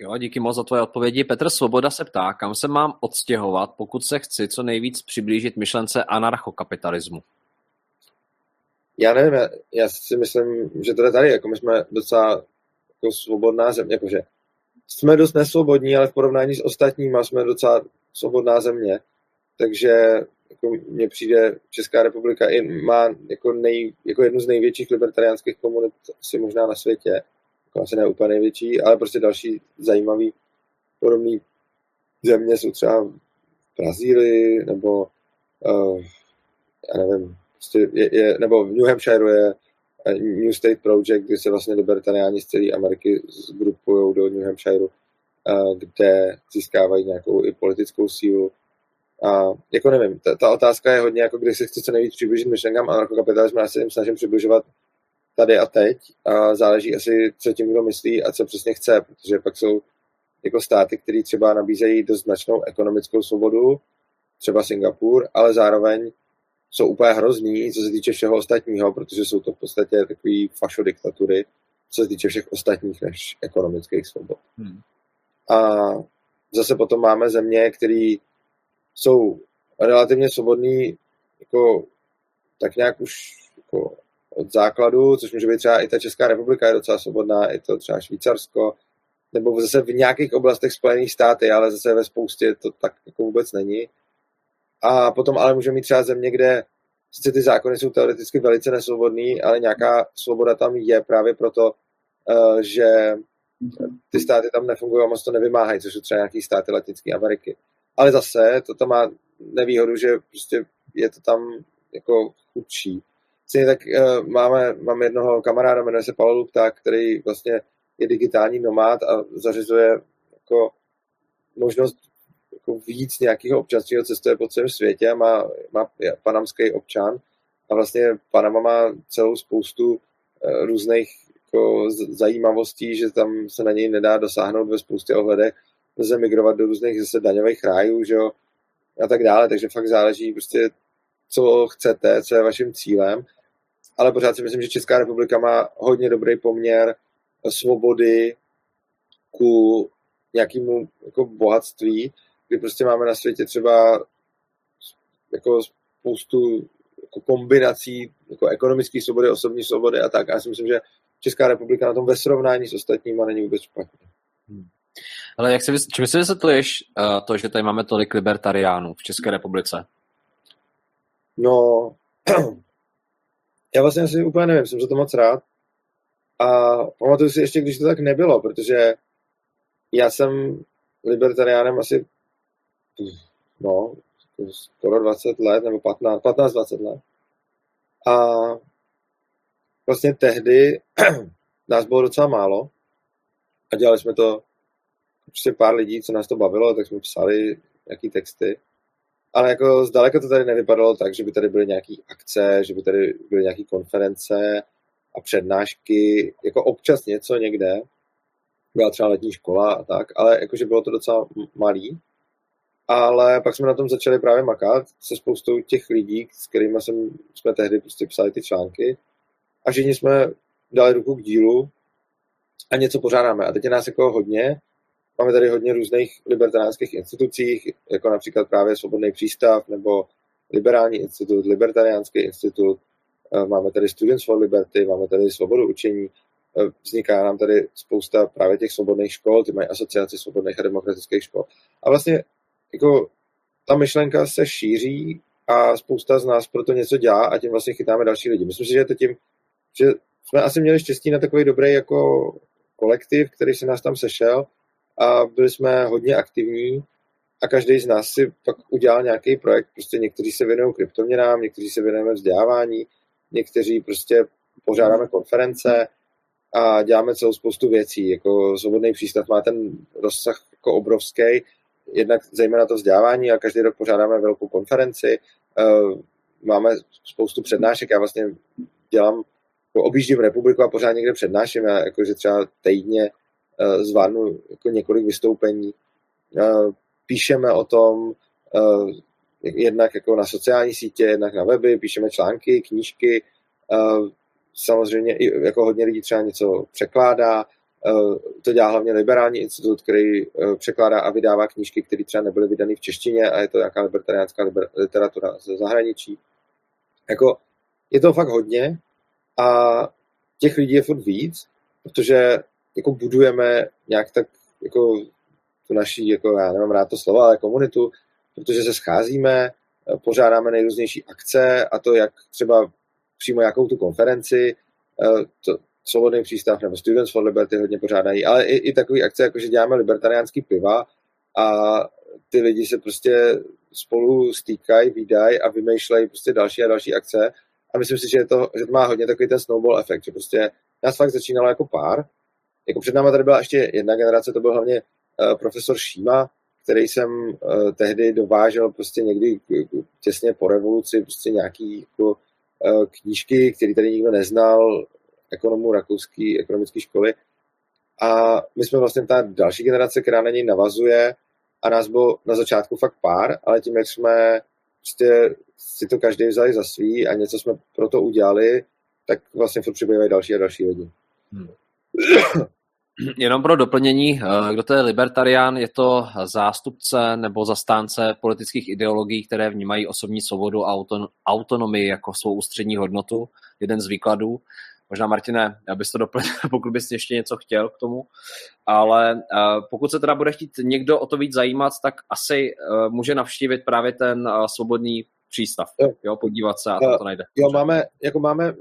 Jo, díky moc za tvoje odpovědi. Petr Svoboda se ptá, kam se mám odstěhovat, pokud se chci co nejvíc přiblížit myšlence anarchokapitalismu. Já nevím, já, já si myslím, že to je tady, jako my jsme docela jako svobodná země, jakože jsme dost nesvobodní, ale v porovnání s ostatními jsme docela svobodná země, takže jako mně přijde Česká republika i má jako, nej, jako jednu z největších libertariánských komunit asi možná na světě jako asi ne úplně největší, ale prostě další zajímavý podobný země jsou třeba Brazílii, nebo uh, já nevím, prostě je, je, nebo v New Hampshire je eh, New State Project, kde se vlastně libertariáni z celé Ameriky zgrupují do New Hampshire, uh, kde získávají nějakou i politickou sílu. A jako nevím, ta, ta otázka je hodně, jako když se chce co nejvíc přiblížit myšlenkám anarchokapitalismu, já se jim snažím přibližovat tady a teď a záleží asi, co tím kdo myslí a co přesně chce, protože pak jsou jako státy, které třeba nabízejí dost značnou ekonomickou svobodu, třeba Singapur, ale zároveň jsou úplně hrozní, co se týče všeho ostatního, protože jsou to v podstatě takový fašo diktatury, co se týče všech ostatních než ekonomických svobod. Hmm. A zase potom máme země, které jsou relativně svobodní, jako tak nějak už jako od základu, což může být třeba i ta Česká republika je docela svobodná, je to třeba Švýcarsko, nebo zase v nějakých oblastech Spojených státy, ale zase ve spoustě to tak jako vůbec není. A potom ale může mít třeba země, kde sice ty zákony jsou teoreticky velice nesvobodný, ale nějaká svoboda tam je právě proto, uh, že ty státy tam nefungují a moc to nevymáhají, což jsou třeba nějaký státy Latinské Ameriky. Ale zase to tam má nevýhodu, že prostě je to tam jako chudší. Stejně tak uh, máme, mám jednoho kamaráda, jmenuje se Paolo Lupta, který vlastně je digitální nomád a zařizuje jako možnost jako víc nějakého občanství, cestuje po celém světě a má, má panamský občan a vlastně Panama má celou spoustu uh, různých jako zajímavostí, že tam se na něj nedá dosáhnout ve spoustě ohledech, lze migrovat do různých zase daňových rájů, že jo, a tak dále, takže fakt záleží prostě, co chcete, co je vaším cílem, ale pořád si myslím, že Česká republika má hodně dobrý poměr svobody ku nějakému jako bohatství, kdy prostě máme na světě třeba jako spoustu jako kombinací jako ekonomické svobody, osobní svobody a tak. A já si myslím, že Česká republika na tom ve srovnání s ostatníma není vůbec špatně. Hmm. Ale jak si, čím si vysvětluješ uh, to, že tady máme tolik libertariánů v České republice? No, já vlastně asi úplně nevím, jsem za to moc rád. A pamatuju si ještě, když to tak nebylo, protože já jsem libertariánem asi no, skoro 20 let, nebo 15, 15-20 let. A vlastně tehdy nás bylo docela málo a dělali jsme to prostě pár lidí, co nás to bavilo, tak jsme psali nějaký texty. Ale jako zdaleka to tady nevypadalo tak, že by tady byly nějaké akce, že by tady byly nějaké konference a přednášky, jako občas něco někde, byla třeba letní škola a tak, ale jakože bylo to docela malý. Ale pak jsme na tom začali právě makat se spoustou těch lidí, s kterými jsem, jsme tehdy prostě psali ty články a všichni jsme dali ruku k dílu a něco pořádáme. A teď je nás jako hodně. Máme tady hodně různých libertariánských institucí, jako například právě Svobodný přístav nebo Liberální institut, Libertariánský institut, eh, máme tady Students for Liberty, máme tady svobodu učení, eh, vzniká nám tady spousta právě těch svobodných škol, ty mají asociaci svobodných a demokratických škol. A vlastně jako ta myšlenka se šíří a spousta z nás proto něco dělá a tím vlastně chytáme další lidi. Myslím si, že to tím, že jsme asi měli štěstí na takový dobrý jako kolektiv, který se nás tam sešel a byli jsme hodně aktivní a každý z nás si pak udělal nějaký projekt. Prostě někteří se věnují kryptoměnám, někteří se věnujeme vzdělávání, někteří prostě pořádáme konference a děláme celou spoustu věcí. Jako svobodný přístav má ten rozsah jako obrovský, jednak zejména to vzdělávání a každý rok pořádáme velkou konferenci, eh, máme spoustu přednášek, já vlastně dělám, jako objíždím republiku a pořád někde přednáším, já jakože třeba týdně zvládnu jako několik vystoupení, eh, píšeme o tom, jednak jako na sociální sítě, jednak na weby, píšeme články, knížky, samozřejmě i jako hodně lidí třeba něco překládá, Eh, to dělá hlavně Liberální institut, který eh, překládá a vydává knížky, které třeba nebyly vydány v češtině a je to nějaká libertariánská literatura ze zahraničí. Jako, je to fakt hodně a těch lidí je furt víc, protože jako budujeme nějak tak jako tu naší, jako já nemám rád to slovo, ale komunitu, protože se scházíme, eh, pořádáme nejrůznější akce a to jak třeba přímo jakou tu konferenci, to, Svobodný přístav nebo Students for Liberty hodně pořádají, ale i, i takový akce, jako že děláme libertariánský piva a ty lidi se prostě spolu stýkají, výdají a vymýšlejí prostě další a další akce. A myslím si, že, je to, že to má hodně takový ten snowball efekt, že prostě nás fakt začínalo jako pár. Jako před náma tady byla ještě jedna generace, to byl hlavně uh, profesor Šíma, který jsem uh, tehdy dovážel prostě někdy těsně po revoluci, prostě nějaký jako, uh, knížky, které tady nikdo neznal, ekonomů rakouské ekonomické školy. A my jsme vlastně ta další generace, která na něj navazuje a nás bylo na začátku fakt pár, ale tím, jak jsme prostě si to každý vzali za svý a něco jsme pro to udělali, tak vlastně furt přibývají další a další lidi. Hmm. Jenom pro doplnění, eh, kdo to je libertarián, je to zástupce nebo zastánce politických ideologií, které vnímají osobní svobodu a autonomii jako svou ústřední hodnotu, jeden z výkladů. Možná, Martine, abys to doplnil, pokud bys ještě něco chtěl k tomu. Ale uh, pokud se teda bude chtít někdo o to víc zajímat, tak asi uh, může navštívit právě ten svobodný přístav, jo. jo, podívat se a tam to najde. Jo, máme, jako máme,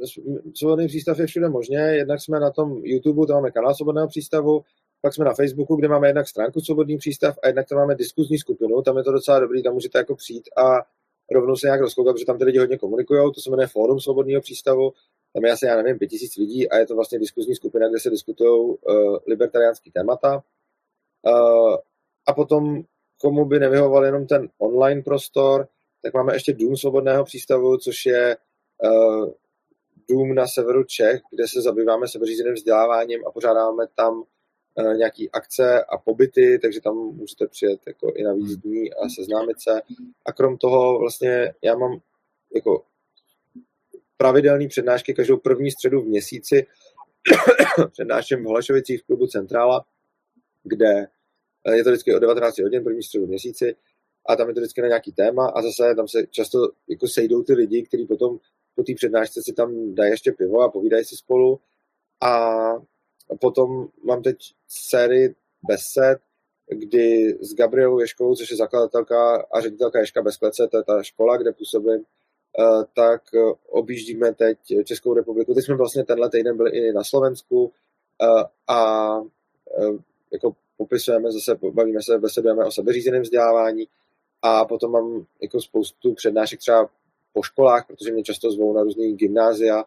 svobodný přístav je všude možně, jednak jsme na tom YouTube, tam máme kanál svobodného přístavu, pak jsme na Facebooku, kde máme jednak stránku Svobodný přístav a jednak tam máme diskuzní skupinu, tam je to docela dobrý, tam můžete jako přijít a rovnou se nějak rozkoukat, protože tam ty lidi hodně komunikují, to se jmenuje Fórum Svobodného přístavu, tam je asi, já nevím, pět tisíc lidí a je to vlastně diskuzní skupina, kde se diskutují uh, libertariánský témata. Uh, a potom, komu by nevyhovoval jenom ten online prostor, tak máme ještě Dům svobodného přístavu, což je uh, dům na severu Čech, kde se zabýváme sebeřízeným vzděláváním a pořádáme tam uh, nějaký akce a pobyty, takže tam můžete přijet jako i na víc hmm. dní a seznámit se. A krom toho vlastně já mám jako pravidelné přednášky každou první středu v měsíci. Přednáším v Holešovicích v klubu Centrála, kde je to vždycky o 19 hodin, první středu v měsíci a tam je to vždycky na nějaký téma a zase tam se často jako sejdou ty lidi, kteří potom po té přednášce si tam dají ještě pivo a povídají si spolu a potom mám teď sérii besed, kdy s Gabrielou Ješkovou, což je zakladatelka a ředitelka Ješka bez klece, to je ta škola, kde působím, eh, tak objíždíme teď Českou republiku. Teď jsme vlastně tenhle týden byli i na Slovensku eh, a eh, jako popisujeme zase, bavíme se, besedujeme o sebeřízeném vzdělávání a potom mám jako spoustu přednášek třeba po školách, protože mě často zvou na různý gymnázia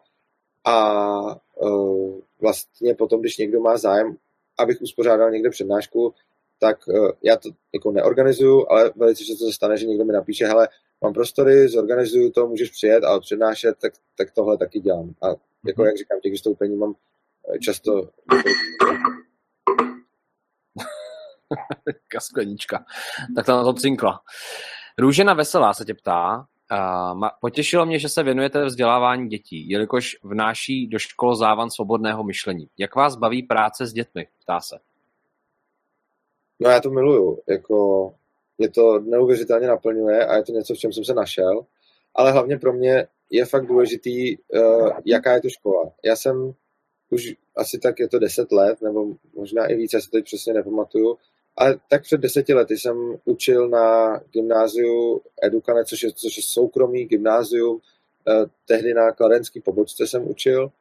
a uh, vlastně potom, když někdo má zájem, abych uspořádal někde přednášku, tak uh, já to jako neorganizuju, ale velice často se stane, že někdo mi napíše, hele, mám prostory, zorganizuju to, můžeš přijet a přednášet, tak, tak tohle taky dělám. A jako jak říkám, těch vystoupení mám často Sklenička. Tak to na to cinkla. Růžena Veselá se tě ptá, Uh, potěšilo mě, že se věnujete vzdělávání dětí, jelikož vnáší do škol závan svobodného myšlení. Jak vás baví práce s dětmi? Ptá se. No já to miluju. Jako, je to neuvěřitelně naplňuje a je to něco, v čem jsem se našel. Ale hlavně pro mě je fakt důležitý, uh, jaká je to škola. Já jsem už asi tak je to deset let, nebo možná i více, já se teď přesně nepamatuju, ale tak před deseti lety jsem učil na gymnáziu Edukane, což je, což je soukromý gymnázium, eh, tehdy na kladenský pobočce jsem učil.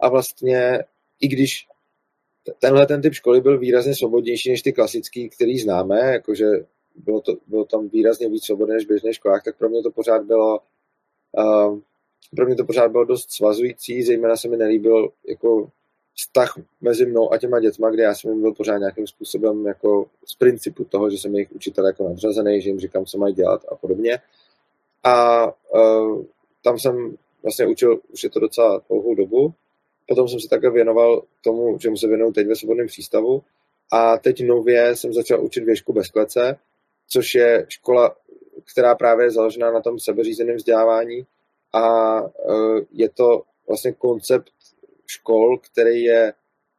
A vlastně i když tenhle ten typ školy byl výrazně svobodnější než ty klasický, který známe, jakože bylo, to, bylo tam výrazně víc svobodné než v běžných školách, tak pro mě to pořád bylo uh, pro mě to pořád bylo dost svazující, zejména se mi nelíbil jako vztah mezi mnou a těma dětma, kde já jsem jim byl pořád nějakým způsobem jako z principu toho, že jsem jejich učitel jako nadřazený, že jim říkám, co mají dělat a podobně. A uh, tam jsem vlastně učil, už je to docela dlouhou dobu. Potom jsem se také věnoval tomu, čemu se věnuju teď ve svobodném přístavu. A teď nově jsem začal učit věšku bez klece, což je škola, která právě je založená na tom sebeřízeném vzdělávání a uh, je to vlastně koncept škol, který je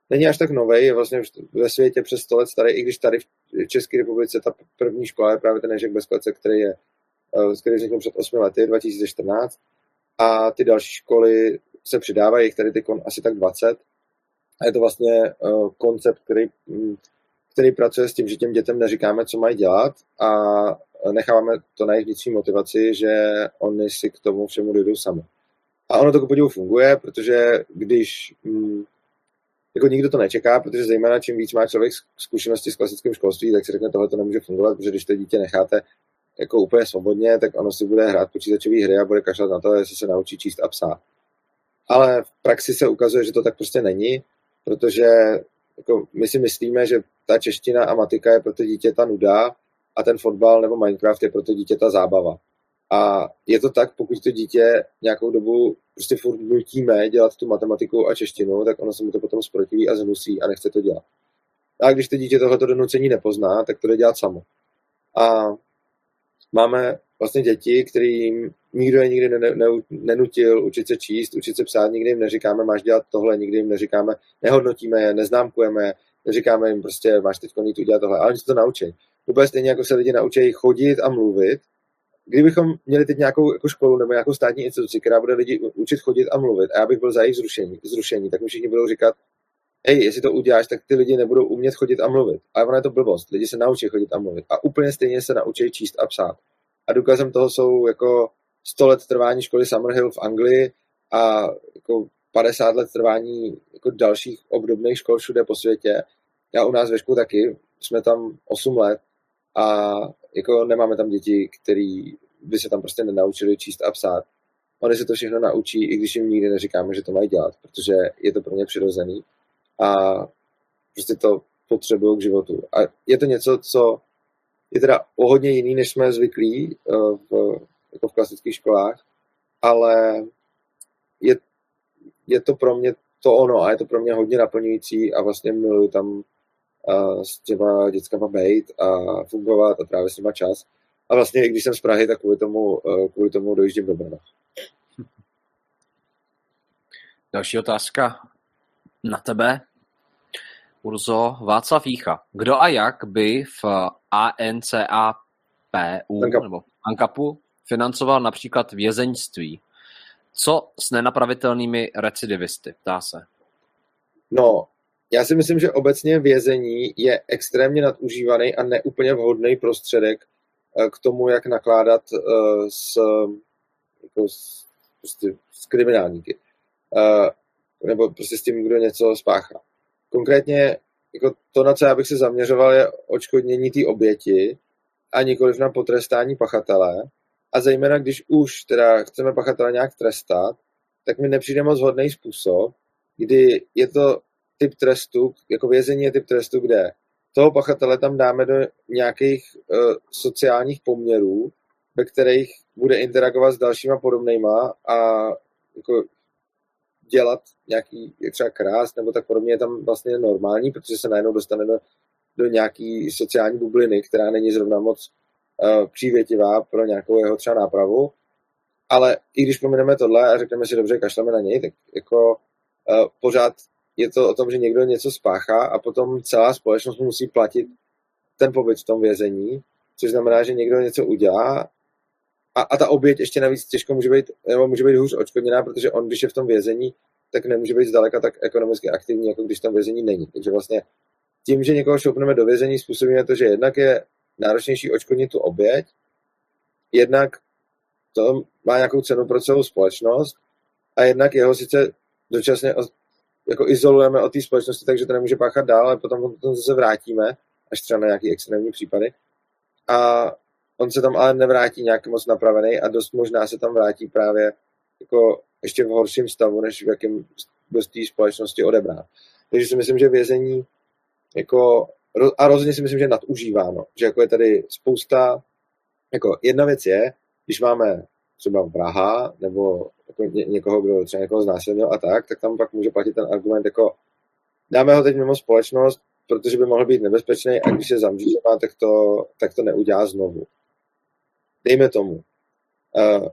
není až tak nový, je vlastně ve světě přes 100 let starý, i když tady v České republice ta první škola je právě ten Ježek bez klece, který je eh, který vznikl před 8 lety, 2014. A ty další školy se přidávají, jich tady teď asi tak 20. A je to vlastně uh, koncept, který, mm, který pracuje s tím, že těm dětem neříkáme, co mají dělat a necháváme to na jejich vnitřní motivaci, že oni si k tomu všemu dojdou sami. A ono to ku podivu funguje, protože když hm, jako nikdo to nečeká, protože zejména čím víc má člověk zkušenosti s klasickým školství, tak si řekne, tohle to nemůže fungovat, protože když to dítě necháte jako úplně svobodně, tak ono si bude hrát počítačové hry a bude kašlat na to, jestli se naučí číst a psát. Ale v praxi se ukazuje, že to tak prostě není, protože jako my si myslíme, že ta čeština a matika je pro to dítě ta nuda a ten fotbal nebo Minecraft je pro to dítě ta zábava. A je to tak, pokud to dítě nějakou dobu prostě furt nutíme dělat tu matematiku a češtinu, tak ono se mu to potom zprotiví a zhnusí a nechce to dělat. A když to dítě tohleto donucení nepozná, tak to jde dělat samo. A máme vlastně děti, kterým nikdo je nikdy ne, ne, nenutil učit se číst, učit se psát, nikdy jim neříkáme, máš dělat tohle, nikdy jim neříkáme, nehodnotíme je, neznámkujeme je, neříkáme jim prostě, máš teď jít udělat tohle, ale oni se to naučí. Úplně stejně jako se lidi naučí chodit a mluvit, kdybychom měli teď nějakou jako školu nebo nějakou státní instituci, která bude lidi učit chodit a mluvit, a já bych byl za jejich zrušení, zrušení tak mi všichni budou říkat, hej, jestli to uděláš, tak ty lidi nebudou umět chodit a mluvit. A ono je to blbost. Lidi se naučí chodit a mluvit. A úplně stejně se naučí číst a psát. A důkazem toho jsou jako 100 let trvání školy Summerhill v Anglii a jako 50 let trvání jako dalších obdobných škol všude po světě. Já u nás ve školu taky, jsme tam 8 let a jako nemáme tam děti, který by se tam prostě nenaučili číst a psát. Oni se to všechno naučí, i když jim nikdy neříkáme, že to mají dělat, protože je to pro ně přirozený a prostě to potřebují k životu. A je to něco, co je teda o hodně jiný, než jsme zvyklí eh, v, jako v klasických školách, ale je, je to pro mě to ono a je to pro mě hodně naplňující a vlastně miluju tam uh, s těma dětskama být a fungovat a trávit s nima čas. A vlastně, i když jsem z Prahy, tak kvůli tomu, uh, kvůli tomu dojíždím do Brna. Další otázka na tebe. Urzo Václav Jícha. Kdo a jak by v ANCAPU Ankap. nebo ANCAPu financoval například vězeňství? Co s nenapravitelnými recidivisty? Ptá se. No, já si myslím, že obecně vězení je extrémně nadužívaný a neúplně vhodný prostředek eh, k tomu, jak nakládat eh, s, jako s, prostě s kriminálníky. Eh, nebo prostě s tím, kdo něco spáchá. Konkrétně jako to, na co já bych se zaměřoval, je očkodnění té oběti a nikoliv na potrestání pachatele. A zejména, když už teda chceme pachatele nějak trestat, tak mi nepřijde moc hodný způsob, kdy je to typ trestu, jako vězení je typ trestu, kde toho pachatele tam dáme do nějakých uh, sociálních poměrů, ve kterých bude interagovat s dalšíma podobnýma a jako dělat nějaký třeba krás nebo tak podobně je tam vlastně normální, protože se najednou dostane do, do nějaký sociální bubliny, která není zrovna moc uh, přívětivá pro nějakou jeho třeba nápravu. Ale i když pomineme tohle a řekneme si dobře, kašleme na něj, tak jako uh, pořád je to o tom, že někdo něco spáchá a potom celá společnost musí platit ten pobyt v tom vězení, což znamená, že někdo něco udělá a, a ta oběť ještě navíc těžko může být, nebo může být hůř odškodněná, protože on, když je v tom vězení, tak nemůže být zdaleka tak ekonomicky aktivní, jako když tam vězení není. Takže vlastně tím, že někoho šoupneme do vězení, způsobíme to, že jednak je náročnější odškodnit tu oběť, jednak to má nějakou cenu pro celou společnost a jednak jeho sice dočasně jako izolujeme od té společnosti, takže to nemůže páchat dál, ale potom, potom zase vrátíme, až třeba na nějaké extrémní případy. A on se tam ale nevrátí nějak moc napravený a dost možná se tam vrátí právě jako ještě v horším stavu, než v jakém z té společnosti odebrán. Takže si myslím, že vězení jako, a rozhodně si myslím, že nadužíváno, že jako je tady spousta, jako jedna věc je, když máme třeba Praha nebo jako ně, někoho, kdo třeba někoho znásilnil a tak, tak tam pak může platit ten argument jako dáme ho teď mimo společnost, protože by mohl být nebezpečný a když se zamřížívá, tak to, tak to neudělá znovu. Dejme tomu. Uh,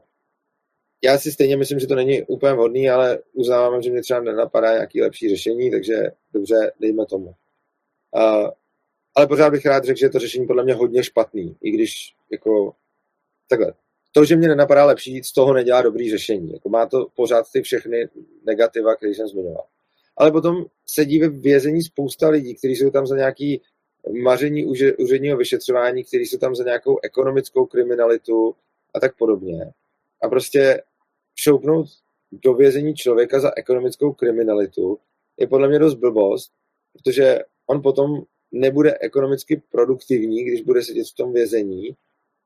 já si stejně myslím, že to není úplně vhodný, ale uznávám, že mě třeba nenapadá nějaký lepší řešení, takže dobře, dejme tomu. Uh, ale pořád bych rád řekl, že je to řešení podle mě hodně špatný, i když jako takhle. To, že mě nenapadá lepší, z toho nedělá dobrý řešení. Jako má to pořád ty všechny negativa, které jsem zmiňoval. Ale potom sedí ve vězení spousta lidí, kteří jsou tam za nějaký maření úředního vyšetřování, kteří jsou tam za nějakou ekonomickou kriminalitu a tak podobně. A prostě šoupnout do vězení člověka za ekonomickou kriminalitu je podle mě dost blbost, protože on potom nebude ekonomicky produktivní, když bude sedět v tom vězení,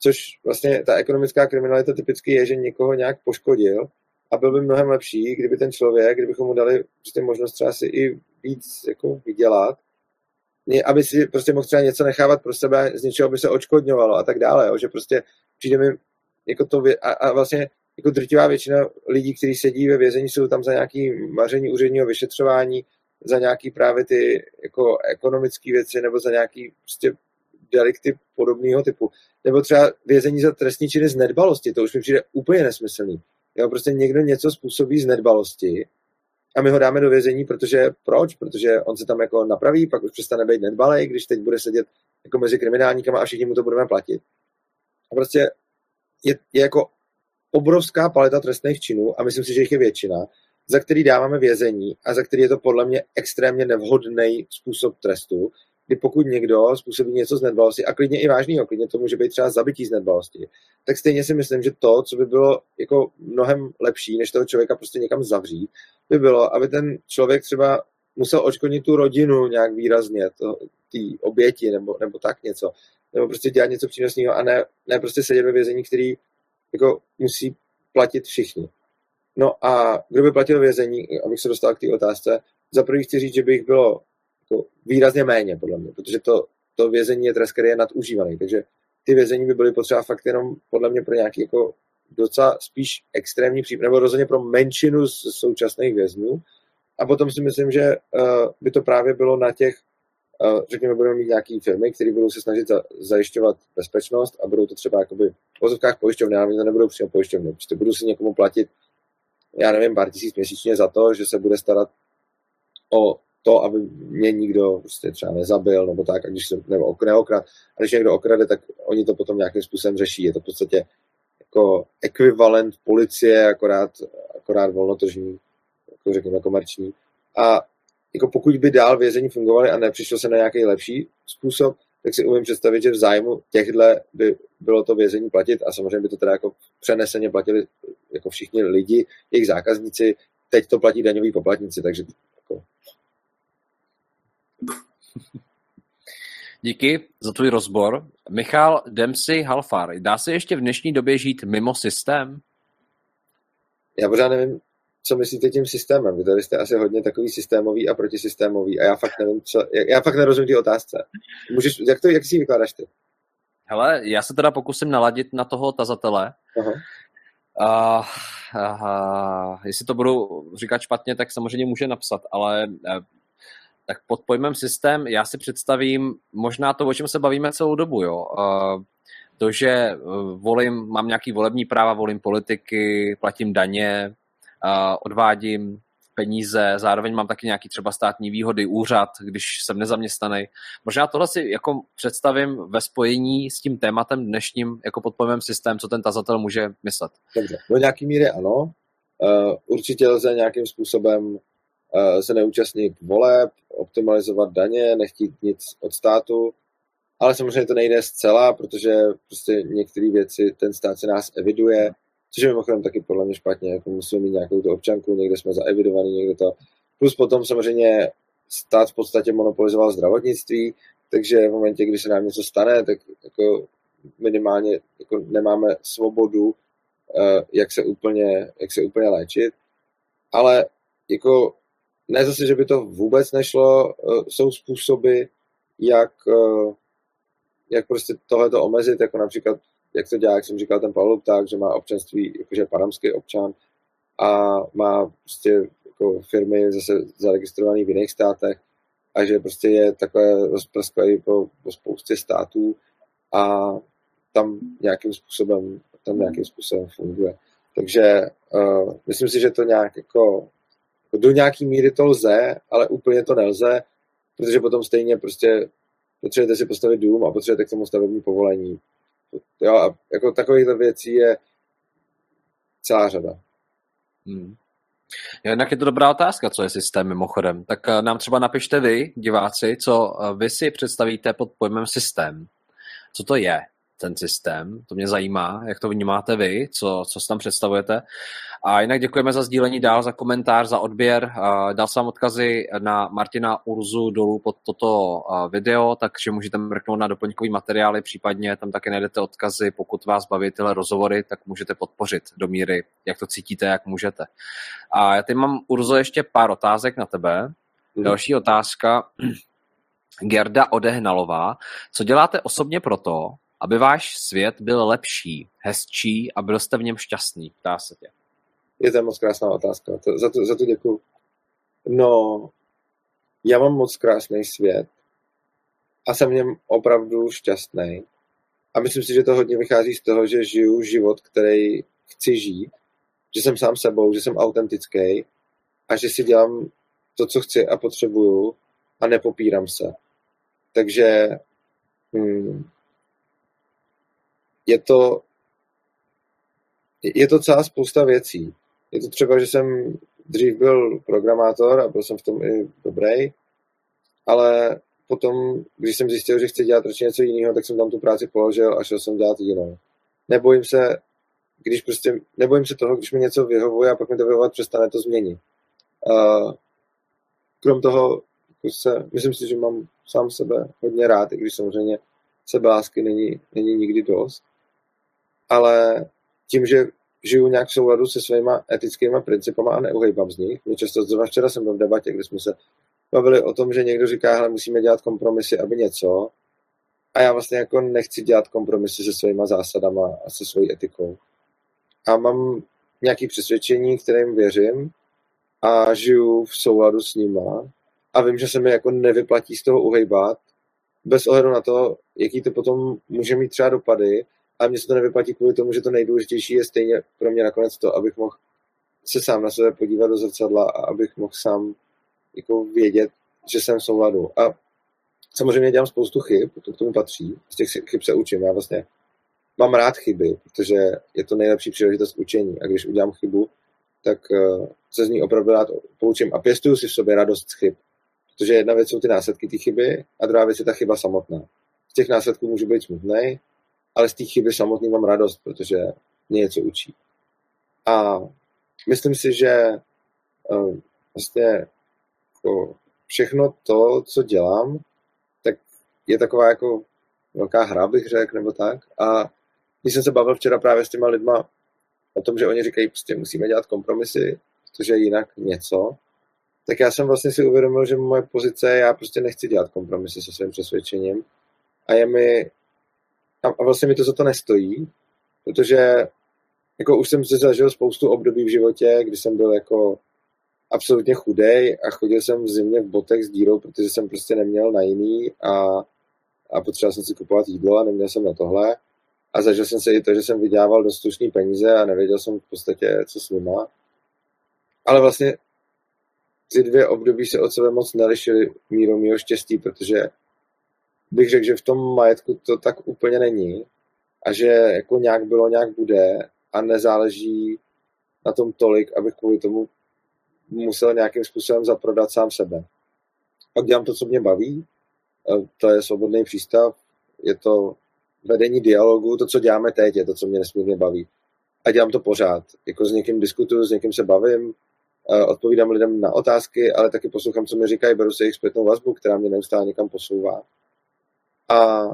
což vlastně ta ekonomická kriminalita typicky je, že někoho nějak poškodil a byl by mnohem lepší, kdyby ten člověk, kdybychom mu dali prostě možnost třeba si i víc jako vydělat, aby si prostě mohl třeba něco nechávat pro sebe, z něčeho by se očkodňovalo a tak dále, jo? že prostě přijde mi jako to, a, a vlastně jako drtivá většina lidí, kteří sedí ve vězení, jsou tam za nějaký maření úředního vyšetřování, za nějaký právě ty jako ekonomické věci nebo za nějaký prostě delikty podobného typu. Nebo třeba vězení za trestní činy z nedbalosti, to už mi přijde úplně nesmyslný. Jo, prostě někdo něco způsobí z nedbalosti a my ho dáme do vězení, protože proč? Protože on se tam jako napraví, pak už přestane být nedbalej, když teď bude sedět jako mezi kriminálníkama a všichni mu to budeme platit. A prostě je, je jako obrovská paleta trestných činů a myslím si, že jich je většina, za který dáváme vězení a za který je to podle mě extrémně nevhodný způsob trestu, kdy pokud někdo způsobí něco z nedbalosti, a klidně i vážného, klidně to může být třeba zabití z nedbalosti, tak stejně si myslím, že to, co by bylo jako mnohem lepší, než toho člověka prostě někam zavřít, by bylo, aby ten člověk třeba musel očkodnit tu rodinu nějak výrazně, ty oběti nebo, nebo tak něco, nebo prostě dělat něco přínosného a ne, ne prostě sedět ve vězení, který jako musí platit všichni. No a kdo by platil vězení, abych se dostal k té otázce, za prvý chci říct, že by jich bylo jako výrazně méně, podle mě, protože to, to vězení je trest, který je nadužívaný, takže ty vězení by byly potřeba fakt jenom podle mě pro nějaké jako docela spíš extrémní případ, nebo rozhodně pro menšinu z současných vězňů. A potom si myslím, že uh, by to právě bylo na těch, uh, řekněme, budeme mít nějaké firmy, které budou se snažit za, zajišťovat bezpečnost a budou to třeba jakoby v vozovkách pojišťovny, ale to nebudou přímo pojišťovny. Prostě budu si někomu platit, já nevím, pár tisíc měsíčně za to, že se bude starat o to, aby mě nikdo prostě třeba nezabil, nebo tak, a když se, nebo neokrad, a když někdo okrade, tak oni to potom nějakým způsobem řeší. Je to v podstatě jako ekvivalent policie, akorát, akorát volnotržní, jako řekněme komerční. A jako pokud by dál vězení fungovaly a nepřišlo se na nějaký lepší způsob, tak si umím představit, že v zájmu těchto by bylo to vězení platit a samozřejmě by to teda jako přeneseně platili jako všichni lidi, jejich zákazníci, teď to platí daňoví poplatníci, takže. Díky za tvůj rozbor. Michal Dempsey Halfar, dá se ještě v dnešní době žít mimo systém? Já pořád nevím, co myslíte tím systémem. Vy tady jste asi hodně takový systémový a protisystémový a já fakt nevím, co, já fakt nerozumím ty otázce. Můžeš, jak, to, jak si ji vykládáš ty? Hele, já se teda pokusím naladit na toho tazatele. Aha. Uh, uh, jestli to budu říkat špatně, tak samozřejmě může napsat, ale uh, tak pod pojmem systém já si představím možná to, o čem se bavíme celou dobu. Jo. To, že volím, mám nějaký volební práva, volím politiky, platím daně, odvádím peníze, zároveň mám taky nějaký třeba státní výhody, úřad, když jsem nezaměstnaný. Možná tohle si jako představím ve spojení s tím tématem dnešním jako pod pojmem systém, co ten tazatel může myslet. Dobře, do nějaký míry ano. Uh, určitě lze nějakým způsobem se neúčastnit voleb, optimalizovat daně, nechtít nic od státu, ale samozřejmě to nejde zcela, protože prostě některé věci ten stát se nás eviduje, což je mimochodem taky podle mě špatně, jako musíme mít nějakou tu občanku, někde jsme zaevidovaní, někde to. Plus potom samozřejmě stát v podstatě monopolizoval zdravotnictví, takže v momentě, kdy se nám něco stane, tak jako minimálně jako nemáme svobodu, eh, jak se úplně, jak se úplně léčit. Ale jako ne zase, že by to vůbec nešlo, eh, jsou způsoby, jak, eh, jak prostě tohleto omezit, jako například jak to dělá, jak jsem říkal, ten Pavel tak, že má občanství, jakože panamský občan a má prostě jako firmy zase zaregistrované v jiných státech a že prostě je takové rozprsklavý po, po spoustě států a tam nějakým způsobem, tam nějakým způsobem funguje. Takže uh, myslím si, že to nějak jako do nějaký míry to lze, ale úplně to nelze, protože potom stejně prostě potřebujete si postavit dům a potřebujete k tomu stavební povolení. Jo, a jako takových věcí je celá řada. Hmm. Jinak je to dobrá otázka, co je systém mimochodem. Tak eh, nám třeba napište vy, diváci, co eh, vy si představíte pod pojmem systém. Co to je? Ten systém. To mě zajímá, jak to vnímáte vy, co, co si tam představujete. A jinak děkujeme za sdílení dál, za komentář, za odběr. Dal jsem odkazy na Martina Urzu dolů pod toto video, takže můžete mrknout na doplňkový materiály, případně tam také najdete odkazy, pokud vás baví tyhle rozhovory, tak můžete podpořit do míry, jak to cítíte, jak můžete. A já teď mám, Urzo, ještě pár otázek na tebe. Mm. Další otázka. Gerda Odehnalová. Co děláte osobně proto, aby váš svět byl lepší, hezčí a byl jste v něm šťastný? Ptá se tě. Je to moc krásná otázka. To, za, to, za to děkuji. No, já mám moc krásný svět a jsem v něm opravdu šťastný. A myslím si, že to hodně vychází z toho, že žiju život, který chci žít, že jsem sám sebou, že jsem autentický a že si dělám to, co chci a potřebuju a nepopírám se. Takže hmm, je to, je to celá spousta věcí. Je to třeba, že jsem dřív byl programátor a byl jsem v tom i dobrý, ale potom, když jsem zjistil, že chci dělat radši něco jiného, tak jsem tam tu práci položil a šel jsem dělat jinou. Nebojím se, když prostě, nebojím se toho, když mi něco vyhovuje a pak mi to vyhovovat přestane, to změnit. Krom toho, jako se, myslím si, že mám sám sebe hodně rád, i když samozřejmě sebelásky není, není nikdy dost ale tím, že žiju nějak v souladu se svýma etickými principy a neuhejbám z nich. Mě často, zrovna včera jsem byl v debatě, kde jsme se bavili o tom, že někdo říká, že musíme dělat kompromisy, aby něco. A já vlastně jako nechci dělat kompromisy se svýma zásadama a se svojí etikou. a mám nějaké přesvědčení, kterým věřím a žiju v souladu s nima a vím, že se mi jako nevyplatí z toho uhejbat, bez ohledu na to, jaký to potom může mít třeba dopady, a mně se to nevyplatí kvůli tomu, že to nejdůležitější je stejně pro mě nakonec to, abych mohl se sám na sebe podívat do zrcadla a abych mohl sám jako vědět, že jsem v souladu. A samozřejmě dělám spoustu chyb, to k tomu patří, z těch chyb se učím. Já vlastně mám rád chyby, protože je to nejlepší příležitost učení. A když udělám chybu, tak uh, se z ní opravdu rád poučím a pěstuju si v sobě radost z chyb. Protože jedna věc jsou ty následky té chyby a druhá věc je ta chyba samotná. Z těch následků můžu být smutný, ale z té chyby samotný mám radost, protože mě něco učí. A myslím si, že uh, vlastně jako všechno to, co dělám, tak je taková jako velká hra, bych řekl, nebo tak. A když jsem se bavil včera právě s těma lidma o tom, že oni říkají, prostě musíme dělat kompromisy, protože jinak něco, tak já jsem vlastně si uvědomil, že moje pozice já prostě nechci dělat kompromisy se svým přesvědčením a je mi, a vlastně mi to za to nestojí, protože jako už jsem si zažil spoustu období v životě, kdy jsem byl jako absolutně chudej a chodil jsem v zimě v botech s dírou, protože jsem prostě neměl na jiný a, a potřeboval jsem si kupovat jídlo a neměl jsem na tohle. A zažil jsem se i to, že jsem vydělával dost peníze a nevěděl jsem v podstatě, co s nima. Ale vlastně ty dvě období se od sebe moc nelišily mírou mýho štěstí, protože bych řekl, že v tom majetku to tak úplně není a že jako nějak bylo, nějak bude a nezáleží na tom tolik, abych kvůli tomu musel nějakým způsobem zaprodat sám sebe. Pak dělám to, co mě baví, to je svobodný přístav, je to vedení dialogu, to, co děláme teď, je to, co mě nesmírně baví. A dělám to pořád. Jako s někým diskutuju, s někým se bavím, odpovídám lidem na otázky, ale taky poslouchám, co mi říkají, beru se jejich zpětnou vazbu, která mě neustále někam posouvá. A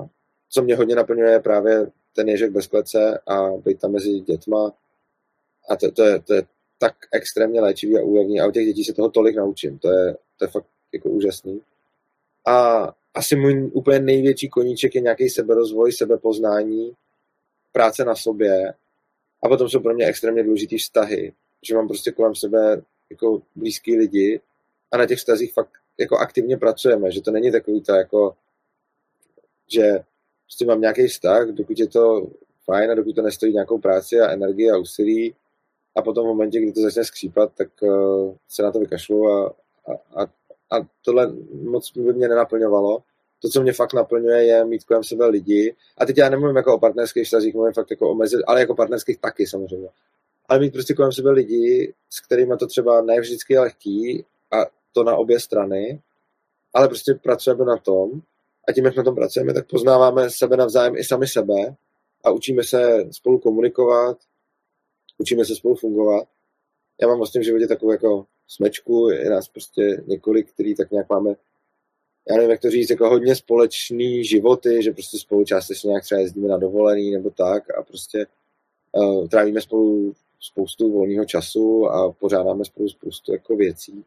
co mě hodně naplňuje, je právě ten ježek bez klece a být tam mezi dětma. A to, to, je, to je tak extrémně léčivý a úlevný. A u těch dětí se toho tolik naučím. To je, to je fakt jako úžasný. A asi můj úplně největší koníček je nějaký seberozvoj, sebepoznání, práce na sobě. A potom jsou pro mě extrémně důležitý vztahy. Že mám prostě kolem sebe jako blízký lidi a na těch vztazích fakt jako aktivně pracujeme, že to není takový to jako, že prostě mám nějaký vztah, dokud je to fajn a dokud to nestojí nějakou práci a energii a úsilí a potom v momentě, kdy to začne skřípat, tak uh, se na to vykašlu a, a, a, a tohle moc by mě nenaplňovalo. To, co mě fakt naplňuje, je mít kolem sebe lidi. A teď já nemluvím jako o partnerských vztazích, mluvím fakt jako o mezi, ale jako partnerských taky samozřejmě. Ale mít prostě kolem sebe lidi, s kterými to třeba ne vždycky je lehký a to na obě strany, ale prostě pracujeme na tom a tím, jak na tom pracujeme, tak poznáváme sebe navzájem i sami sebe a učíme se spolu komunikovat, učíme se spolu fungovat. Já mám vlastně v životě takovou jako smečku, je nás prostě několik, který tak nějak máme, já nevím, jak to říct, jako hodně společný životy, že prostě spolu částečně nějak třeba jezdíme na dovolený nebo tak a prostě uh, trávíme spolu spoustu volného času a pořádáme spolu spoustu jako věcí.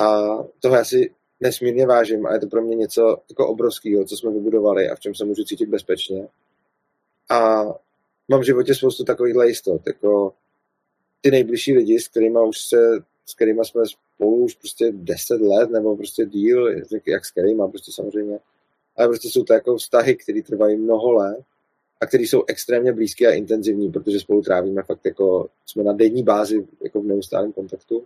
A toho já si nesmírně vážím a je to pro mě něco jako obrovského, co jsme vybudovali a v čem se můžu cítit bezpečně. A mám v životě spoustu takovýchhle jistot, jako ty nejbližší lidi, s kterými už se, s kterými jsme spolu už prostě deset let, nebo prostě díl, jak s kterými, prostě samozřejmě, ale prostě jsou to jako vztahy, které trvají mnoho let a které jsou extrémně blízké a intenzivní, protože spolu trávíme fakt jako, jsme na denní bázi jako v neustálém kontaktu.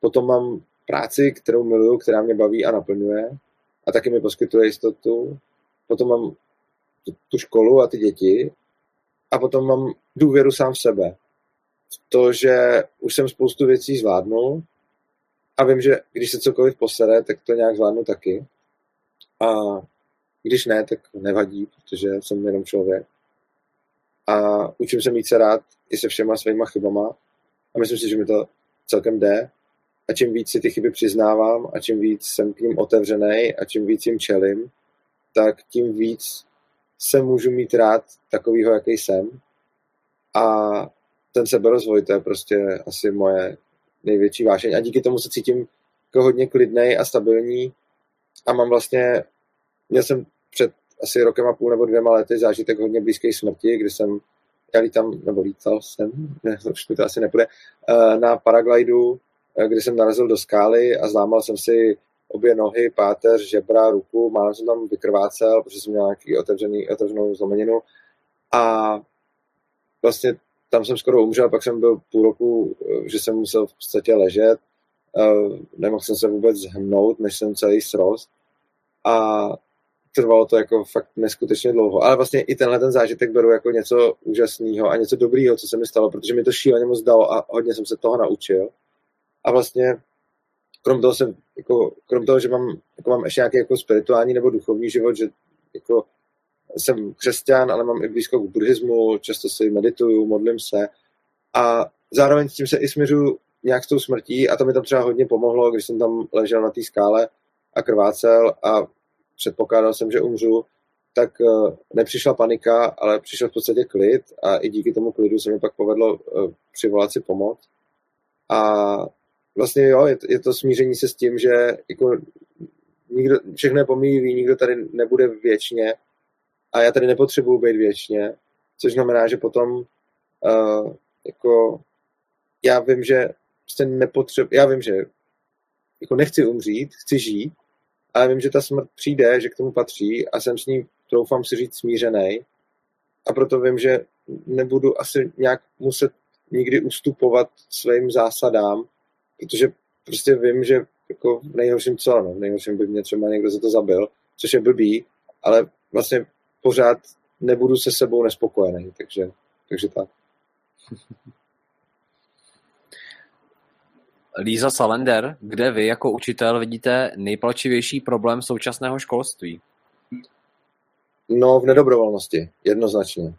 Potom mám práci, kterou miluju, která mě baví a naplňuje a taky mi poskytuje jistotu. Potom mám tu školu a ty děti a potom mám důvěru sám v sebe. V to, že už jsem spoustu věcí zvládnul a vím, že když se cokoliv posere, tak to nějak zvládnu taky. A když ne, tak nevadí, protože jsem jenom člověk. A učím se mít se rád i se všema svýma chybama. A myslím si, že mi to celkem jde. A čím víc si ty chyby přiznávám a čím víc jsem k ním otevřený a čím víc jim čelím, tak tím víc se můžu mít rád takovýho, jaký jsem. A ten seberozvoj, to je prostě asi moje největší vášeň. A díky tomu se cítím jako hodně klidný a stabilní. A mám vlastně, měl jsem před asi rokem a půl nebo dvěma lety zážitek hodně blízké smrti, kdy jsem já lítám, nebo lítal jsem, ne, už to asi nepůjde, uh, na paraglidu, uh, kde jsem narazil do skály a zlámal jsem si obě nohy, páteř, žebra, ruku, málem jsem tam vykrvácel, protože jsem měl nějaký otevřený, otevřenou zlomeninu a vlastně tam jsem skoro umřel, pak jsem byl půl roku, eh, že jsem musel v podstatě ležet, nemohl jsem se vůbec hnout, než jsem celý srost a trvalo to jako fakt neskutečně dlouho. Ale vlastně i tenhle ten zážitek beru jako něco úžasného a něco dobrýho, co se mi stalo, protože mi to šíleně moc dalo a hodně jsem se toho naučil. A vlastně krom toho, jsem, jako, krom toho že mám, jako mám ještě nějaký jako spirituální nebo duchovní život, že jako jsem křesťan, ale mám i blízko k buddhismu, často si medituju, modlím se a zároveň s tím se i směřu nějak s tou smrtí a to mi tam třeba hodně pomohlo, když jsem tam ležel na té skále a krvácel a předpokládal jsem, že umřu, tak eh, nepřišla panika, ale přišel v podstatě klid a i díky tomu klidu se mi pak povedlo eh, přivolat si pomoc. A vlastně jo, je, je to smíření se s tím, že jako nikdo, všechno je pomíjivý, nikdo tady nebude věčně a já tady nepotřebuju být věčně, což znamená, že potom uh, jako já vím, že prostě nepotřebuji, já vím, že jako nechci umřít, chci žít, ale vím, že ta smrt přijde, že k tomu patří a jsem s ní, troufám si říct, smířený. A proto vím, že nebudu asi nějak muset nikdy ustupovat svým zásadám, protože prostě vím, že jako v nejhorším co, no, v nejhorším by mě třeba někdo za to zabil, což je blbý, ale vlastně pořád nebudu se sebou nespokojený, takže, takže tak. Líza Salender, kde vy jako učitel vidíte nejpalčivější problém současného školství? No v nedobrovolnosti, jednoznačně.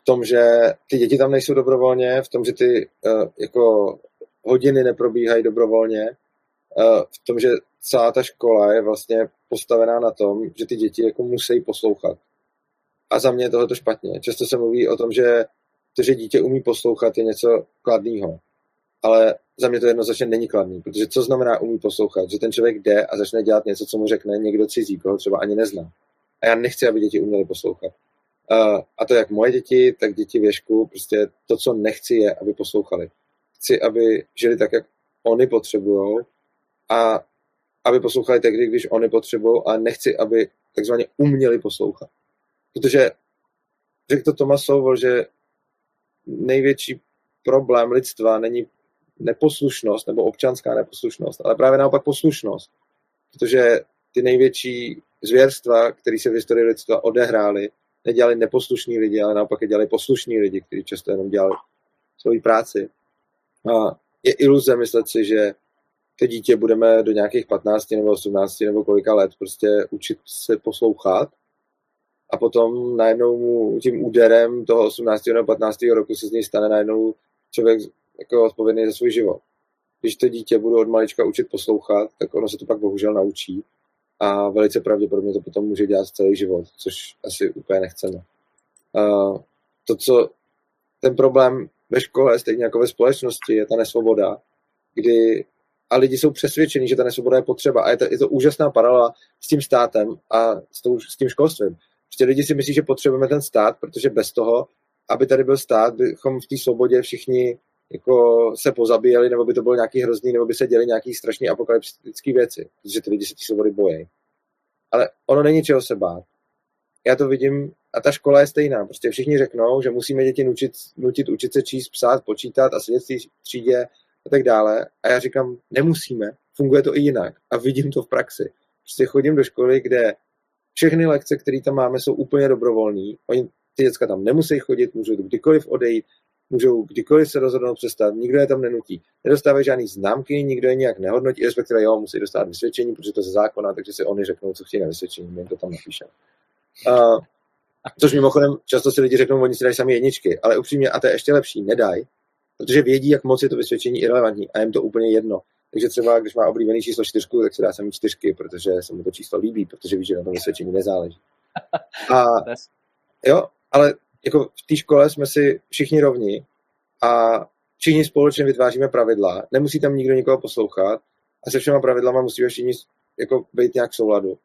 V tom, že ty děti tam nejsou dobrovolně, v tom, že ty uh, jako hodiny neprobíhají dobrovolně, uh, v tom, že celá ta škola je vlastně postavená na tom, že ty děti jako musí poslouchat. A za mě je tohle špatně. Často se mluví o tom, že to, že dítě umí poslouchat, je něco kladného ale za mě to jednoznačně není kladný, protože co znamená umí poslouchat? Že ten člověk jde a začne dělat něco, co mu řekne někdo cizí, koho třeba ani nezná. A já nechci, aby děti uměly poslouchat. Uh, a to jak moje děti, tak děti věšku, prostě to, co nechci, je, aby poslouchali. Chci, aby žili tak, jak oni potřebují a aby poslouchali tehdy, když oni potřebují a nechci, aby takzvaně uměli poslouchat. Protože řekl to Tomas Sowell, že největší problém lidstva není neposlušnost nebo občanská neposlušnost, ale právě naopak poslušnost. Protože ty největší zvěrstva, které se v historii lidstva odehrály, nedělali neposlušní lidi, ale naopak je dělali poslušní lidi, kteří často jenom dělali svoji práci. A je iluze myslet si, že to dítě budeme do nějakých 15 nebo 18 nebo kolika let prostě učit se poslouchat a potom najednou mu tím úderem toho 18. nebo 15. roku se z něj stane najednou člověk jako odpovědný za svůj život. Když to dítě budu od malička učit poslouchat, tak ono se to pak bohužel naučí a velice pravděpodobně to potom může dělat celý život, což asi úplně nechceme. Uh, to, co ten problém ve škole, stejně jako ve společnosti, je ta nesvoboda, kdy a lidi jsou přesvědčeni, že ta nesvoboda je potřeba. A je to, je to úžasná paralela s tím státem a s, tou, s tím školstvím. Prostě lidi si myslí, že potřebujeme ten stát, protože bez toho, aby tady byl stát, bychom v té svobodě všichni jako se pozabíjeli, nebo by to bylo nějaký hrozný, nebo by se děli nějaký strašný apokalyptický věci, protože ty lidi se ty svobody bojí. Ale ono není čeho se bát. Já to vidím, a ta škola je stejná. Prostě všichni řeknou, že musíme děti nutit, nutit učit se číst, psát, počítat a sedět v třídě a tak dále. A já říkám, nemusíme, funguje to i jinak. A vidím to v praxi. Prostě chodím do školy, kde všechny lekce, které tam máme, jsou úplně dobrovolné. Oni ty děcka tam nemusí chodit, můžou kdykoliv odejít, můžou kdykoliv se rozhodnout přestat, nikdo je tam nenutí. Nedostávají žádný známky, nikdo je nějak nehodnotí, respektive jo, musí dostat vysvědčení, protože to je zákona, takže si oni řeknou, co chtějí na vysvědčení, jim to tam napíšeme. Uh, což mimochodem často si lidi řeknou, oni si dají sami jedničky, ale upřímně, a to je ještě lepší, nedaj, protože vědí, jak moc je to vysvědčení irrelevantní a jim to úplně jedno. Takže třeba, když má oblíbený číslo čtyřku, tak si dá sami čtyřky, protože se mu to číslo líbí, protože ví, že na tom vysvědčení nezáleží. A, jo, ale jako v té škole jsme si všichni rovni a všichni společně vytváříme pravidla. Nemusí tam nikdo nikoho poslouchat a se všema pravidlama musíme všichni jako být nějak v souladu.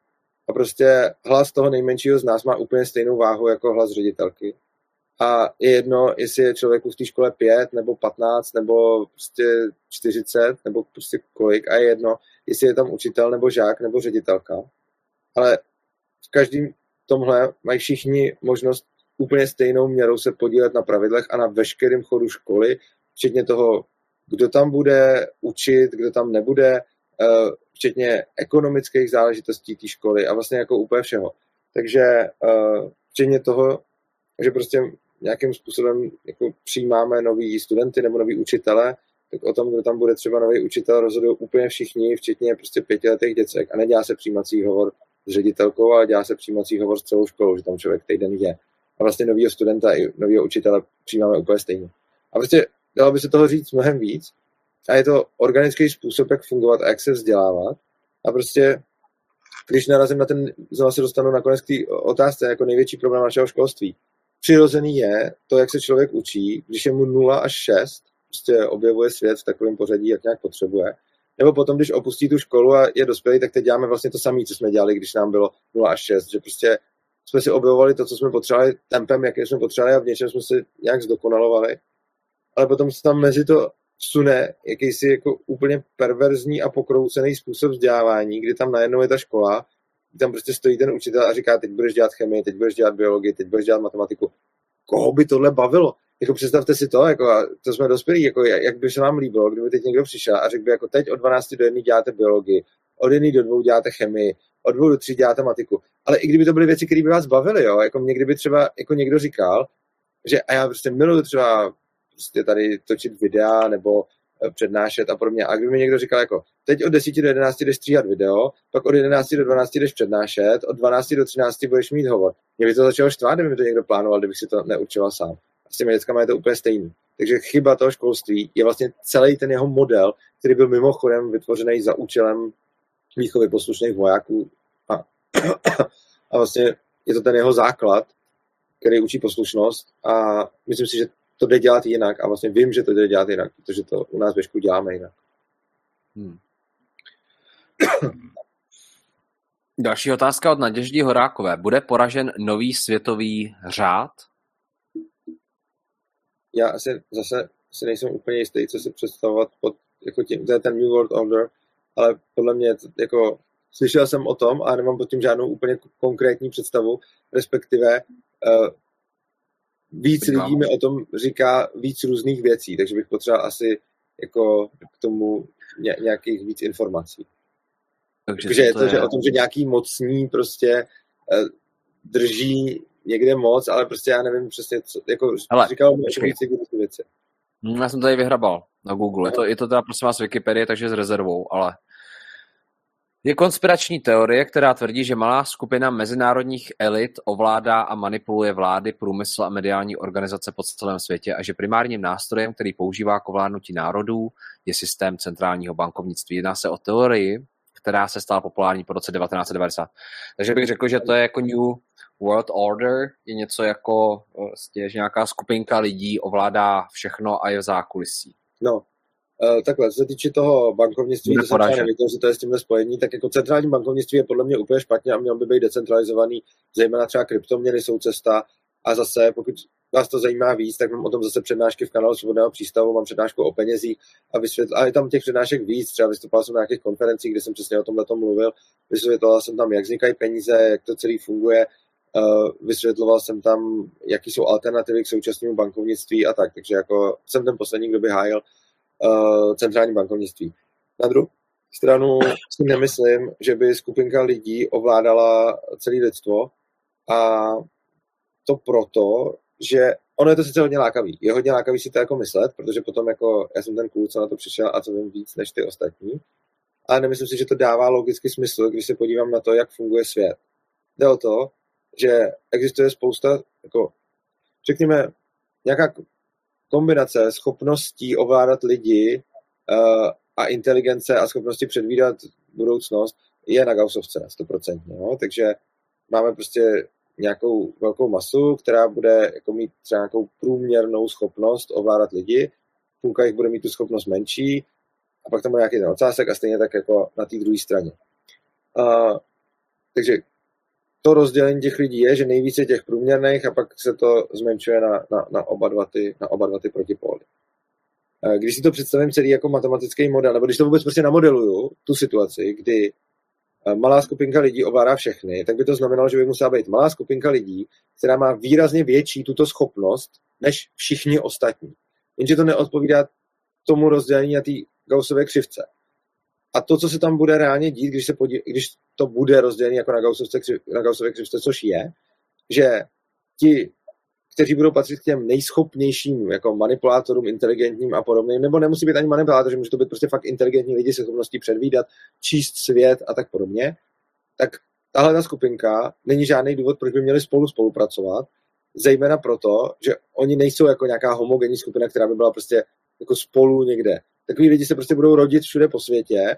A prostě hlas toho nejmenšího z nás má úplně stejnou váhu jako hlas ředitelky. a je jedno, jestli je člověku v té škole 5 nebo 15 nebo prostě 40 nebo prostě kolik a je jedno, jestli je tam učitel nebo žák nebo ředitelka. Ale v každém tomhle mají všichni možnost úplně stejnou měrou se podílet na pravidlech a na veškerém chodu školy, včetně toho, kdo tam bude učit, kdo tam nebude, eh, včetně ekonomických záležitostí té školy a vlastně jako úplně všeho. Takže eh, včetně toho, že prostě nějakým způsobem jako přijímáme nový studenty nebo nový učitele, tak o tom, kdo tam bude třeba nový učitel, rozhodují úplně všichni, včetně prostě pětiletých děcek. A nedělá se přijímací hovor s ředitelkou, ale dělá se přijímací hovor s celou školou, že tam člověk týden je. A vlastně novýho studenta i novýho učitele přijímáme úplně stejně. A prostě dalo by se toho říct mnohem víc. A je to organický způsob, jak fungovat a jak se vzdělávat. A prostě, když narazím na ten, znovu se dostanu nakonec k té otázce, jako největší problém našeho školství. Přirozený je to, jak se člověk učí, když je mu 0 až 6, prostě objevuje svět v takovém pořadí, jak nějak potřebuje. Nebo potom, když opustí tu školu a je dospělý, tak teď děláme vlastně to samé, co jsme dělali, když nám bylo 0 až 6, že prostě jsme si objevovali to, co jsme potřebovali tempem, jakým jsme potřebovali a v něčem jsme si nějak zdokonalovali. Ale potom se tam mezi to sune jakýsi jako úplně perverzní a pokroucený způsob vzdělávání, kdy tam najednou je ta škola, kdy tam prostě stojí ten učitel a říká, teď budeš dělat chemii, teď budeš dělat biologii, teď budeš dělat matematiku. Koho by tohle bavilo? Jako představte si to, jako, to jsme dospělí, jako, jak by se vám líbilo, kdyby teď někdo přišel a řekl by, jako teď od 12 do 1 děláte biologii, od 1 do 2 děláte chemii, od 2 do 3 děláte matiku. Ale i kdyby to byly věci, které by vás bavily, jo, jako mě kdyby třeba jako někdo říkal, že a já prostě miluju třeba prostě tady točit videa nebo eh, přednášet a podobně. A kdyby mi někdo říkal, jako teď od 10 do 11 jdeš stříhat video, pak od 11 do 12 jdeš přednášet, od 12 do 13 budeš mít hovor. Mě by to začalo štvát, kdyby mi to někdo plánoval, kdybych si to neučila sám. A s těmi dětskami je to úplně stejný. Takže chyba toho školství je vlastně celý ten jeho model, který byl mimochodem vytvořený za účelem výchovy poslušných vojáků a, a vlastně je to ten jeho základ, který učí poslušnost a myslím si, že to jde dělat jinak a vlastně vím, že to jde dělat jinak, protože to u nás ve škole děláme jinak. Hmm. Další otázka od Naděždy Horákové. Bude poražen nový světový řád? Já asi zase si nejsem úplně jistý, co si představovat pod jako tím, to je ten New World Order, ale podle mě jako slyšel jsem o tom a nemám pod tím žádnou úplně konkrétní představu, respektive víc lidí mi o tom říká víc různých věcí, takže bych potřeboval asi jako k tomu nějakých víc informací. Takže, takže je to, že o tom, že nějaký mocní prostě uh, drží někde moc, ale prostě já nevím přesně, co, jako Hele, říkal mi ty věci. Já jsem tady vyhrabal na Google. Je to, je to teda prosím vás Wikipedie, takže s rezervou, ale je konspirační teorie, která tvrdí, že malá skupina mezinárodních elit ovládá a manipuluje vlády, průmysl a mediální organizace po celém světě a že primárním nástrojem, který používá k ovládnutí národů, je systém centrálního bankovnictví. Jedná se o teorii, která se stala populární po roce 1990. Takže bych řekl, že to je jako New World Order, je něco jako, vlastně, že nějaká skupinka lidí ovládá všechno a je v zákulisí. No, takhle, co se týče toho bankovnictví, to jsem nevěděl, že to je s tímhle spojení, tak jako centrální bankovnictví je podle mě úplně špatně a měl by být decentralizovaný, zejména třeba kryptoměny jsou cesta. A zase, pokud vás to zajímá víc, tak mám o tom zase přednášky v kanálu Svobodného přístavu, mám přednášku o penězích a vysvětl, a je tam těch přednášek víc, třeba vystupoval jsem na nějakých konferencích, kde jsem přesně o tomhle mluvil, vysvětloval jsem tam, jak vznikají peníze, jak to celý funguje, uh, vysvětloval jsem tam, jaký jsou alternativy k současnému bankovnictví a tak, takže jako jsem ten poslední, kdo by hájil uh, centrální bankovnictví. Na druhou stranu si nemyslím, že by skupinka lidí ovládala celé lidstvo a to proto, že ono je to sice hodně lákavý. Je hodně lákavý si to jako myslet, protože potom jako já jsem ten cool, co na to přišel a co vím víc než ty ostatní. Ale nemyslím si, že to dává logický smysl, když se podívám na to, jak funguje svět. Jde o to, že existuje spousta, jako, řekněme, nějaká kombinace schopností ovládat lidi uh, a inteligence a schopnosti předvídat budoucnost je na Gaussovce 100%. No? Takže máme prostě nějakou velkou masu, která bude jako mít třeba nějakou průměrnou schopnost ovládat lidi, půlka jich bude mít tu schopnost menší a pak tam bude nějaký ten ocásek a stejně tak jako na té druhé straně. Uh, takže to rozdělení těch lidí je, že nejvíce těch průměrných a pak se to zmenšuje na, na, na, oba, dva ty, na oba dva ty protipóly. Eh, když si to představím celý jako matematický model, nebo když to vůbec prostě namodeluju, tu situaci, kdy eh, malá skupinka lidí ovládá všechny, tak by to znamenalo, že by musela být malá skupinka lidí, která má výrazně větší tuto schopnost než všichni ostatní. Jenže to neodpovídá tomu rozdělení na té Gaussové křivce. A to, co se tam bude reálně dít, když, se podí, když to bude rozdělení jako na na Gaussové křivce, což je, že ti, kteří budou patřit k těm nejschopnějším jako manipulátorům, inteligentním a podobným, nebo nemusí být ani manipulátoři, může to být prostě fakt inteligentní lidi se schopností předvídat, číst svět a tak podobně, tak tahle ta skupinka není žádný důvod, proč by měli spolu spolupracovat, zejména proto, že oni nejsou jako nějaká homogenní skupina, která by byla prostě jako spolu někde. Takový lidi se prostě budou rodit všude po světě